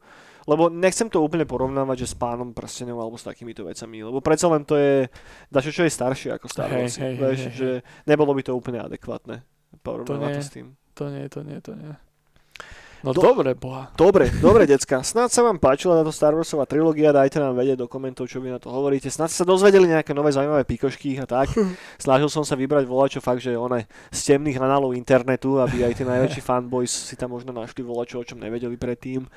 Lebo nechcem to úplne porovnávať, že s pánom prstenov alebo s takýmito vecami, lebo predsa len to je dačo, čo je staršie ako Star Wars. hej, vieš, hej, hej. že nebolo by to úplne adekvátne porovnávať nie. to s tým. to nie, to nie, to nie. No Do- dobre, boha. Dobre, dobre, decka. Snáď sa vám páčila táto Star Warsová trilógia, dajte nám vedieť do komentov, čo vy na to hovoríte. Ste sa dozvedeli nejaké nové zaujímavé pikošky a tak. Snažil som sa vybrať volačo fakt, že one z temných análov internetu, aby aj tí najväčší fanboys si tam možno našli volačo, o čom nevedeli predtým.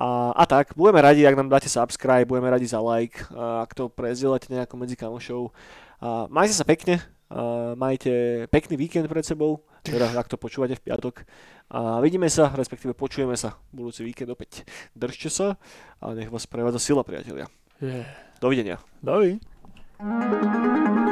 A, a tak, budeme radi, ak nám dáte subscribe, budeme radi za like, ak to prezdielate nejako medzi kamošov. A majte sa pekne, a majte pekný víkend pred sebou, teda ak to počúvate v piatok. A vidíme sa, respektíve počujeme sa budúci víkend opäť. Držte sa a nech vás prevádza sila, priatelia. Yeah. Dovidenia. Dovi. Thank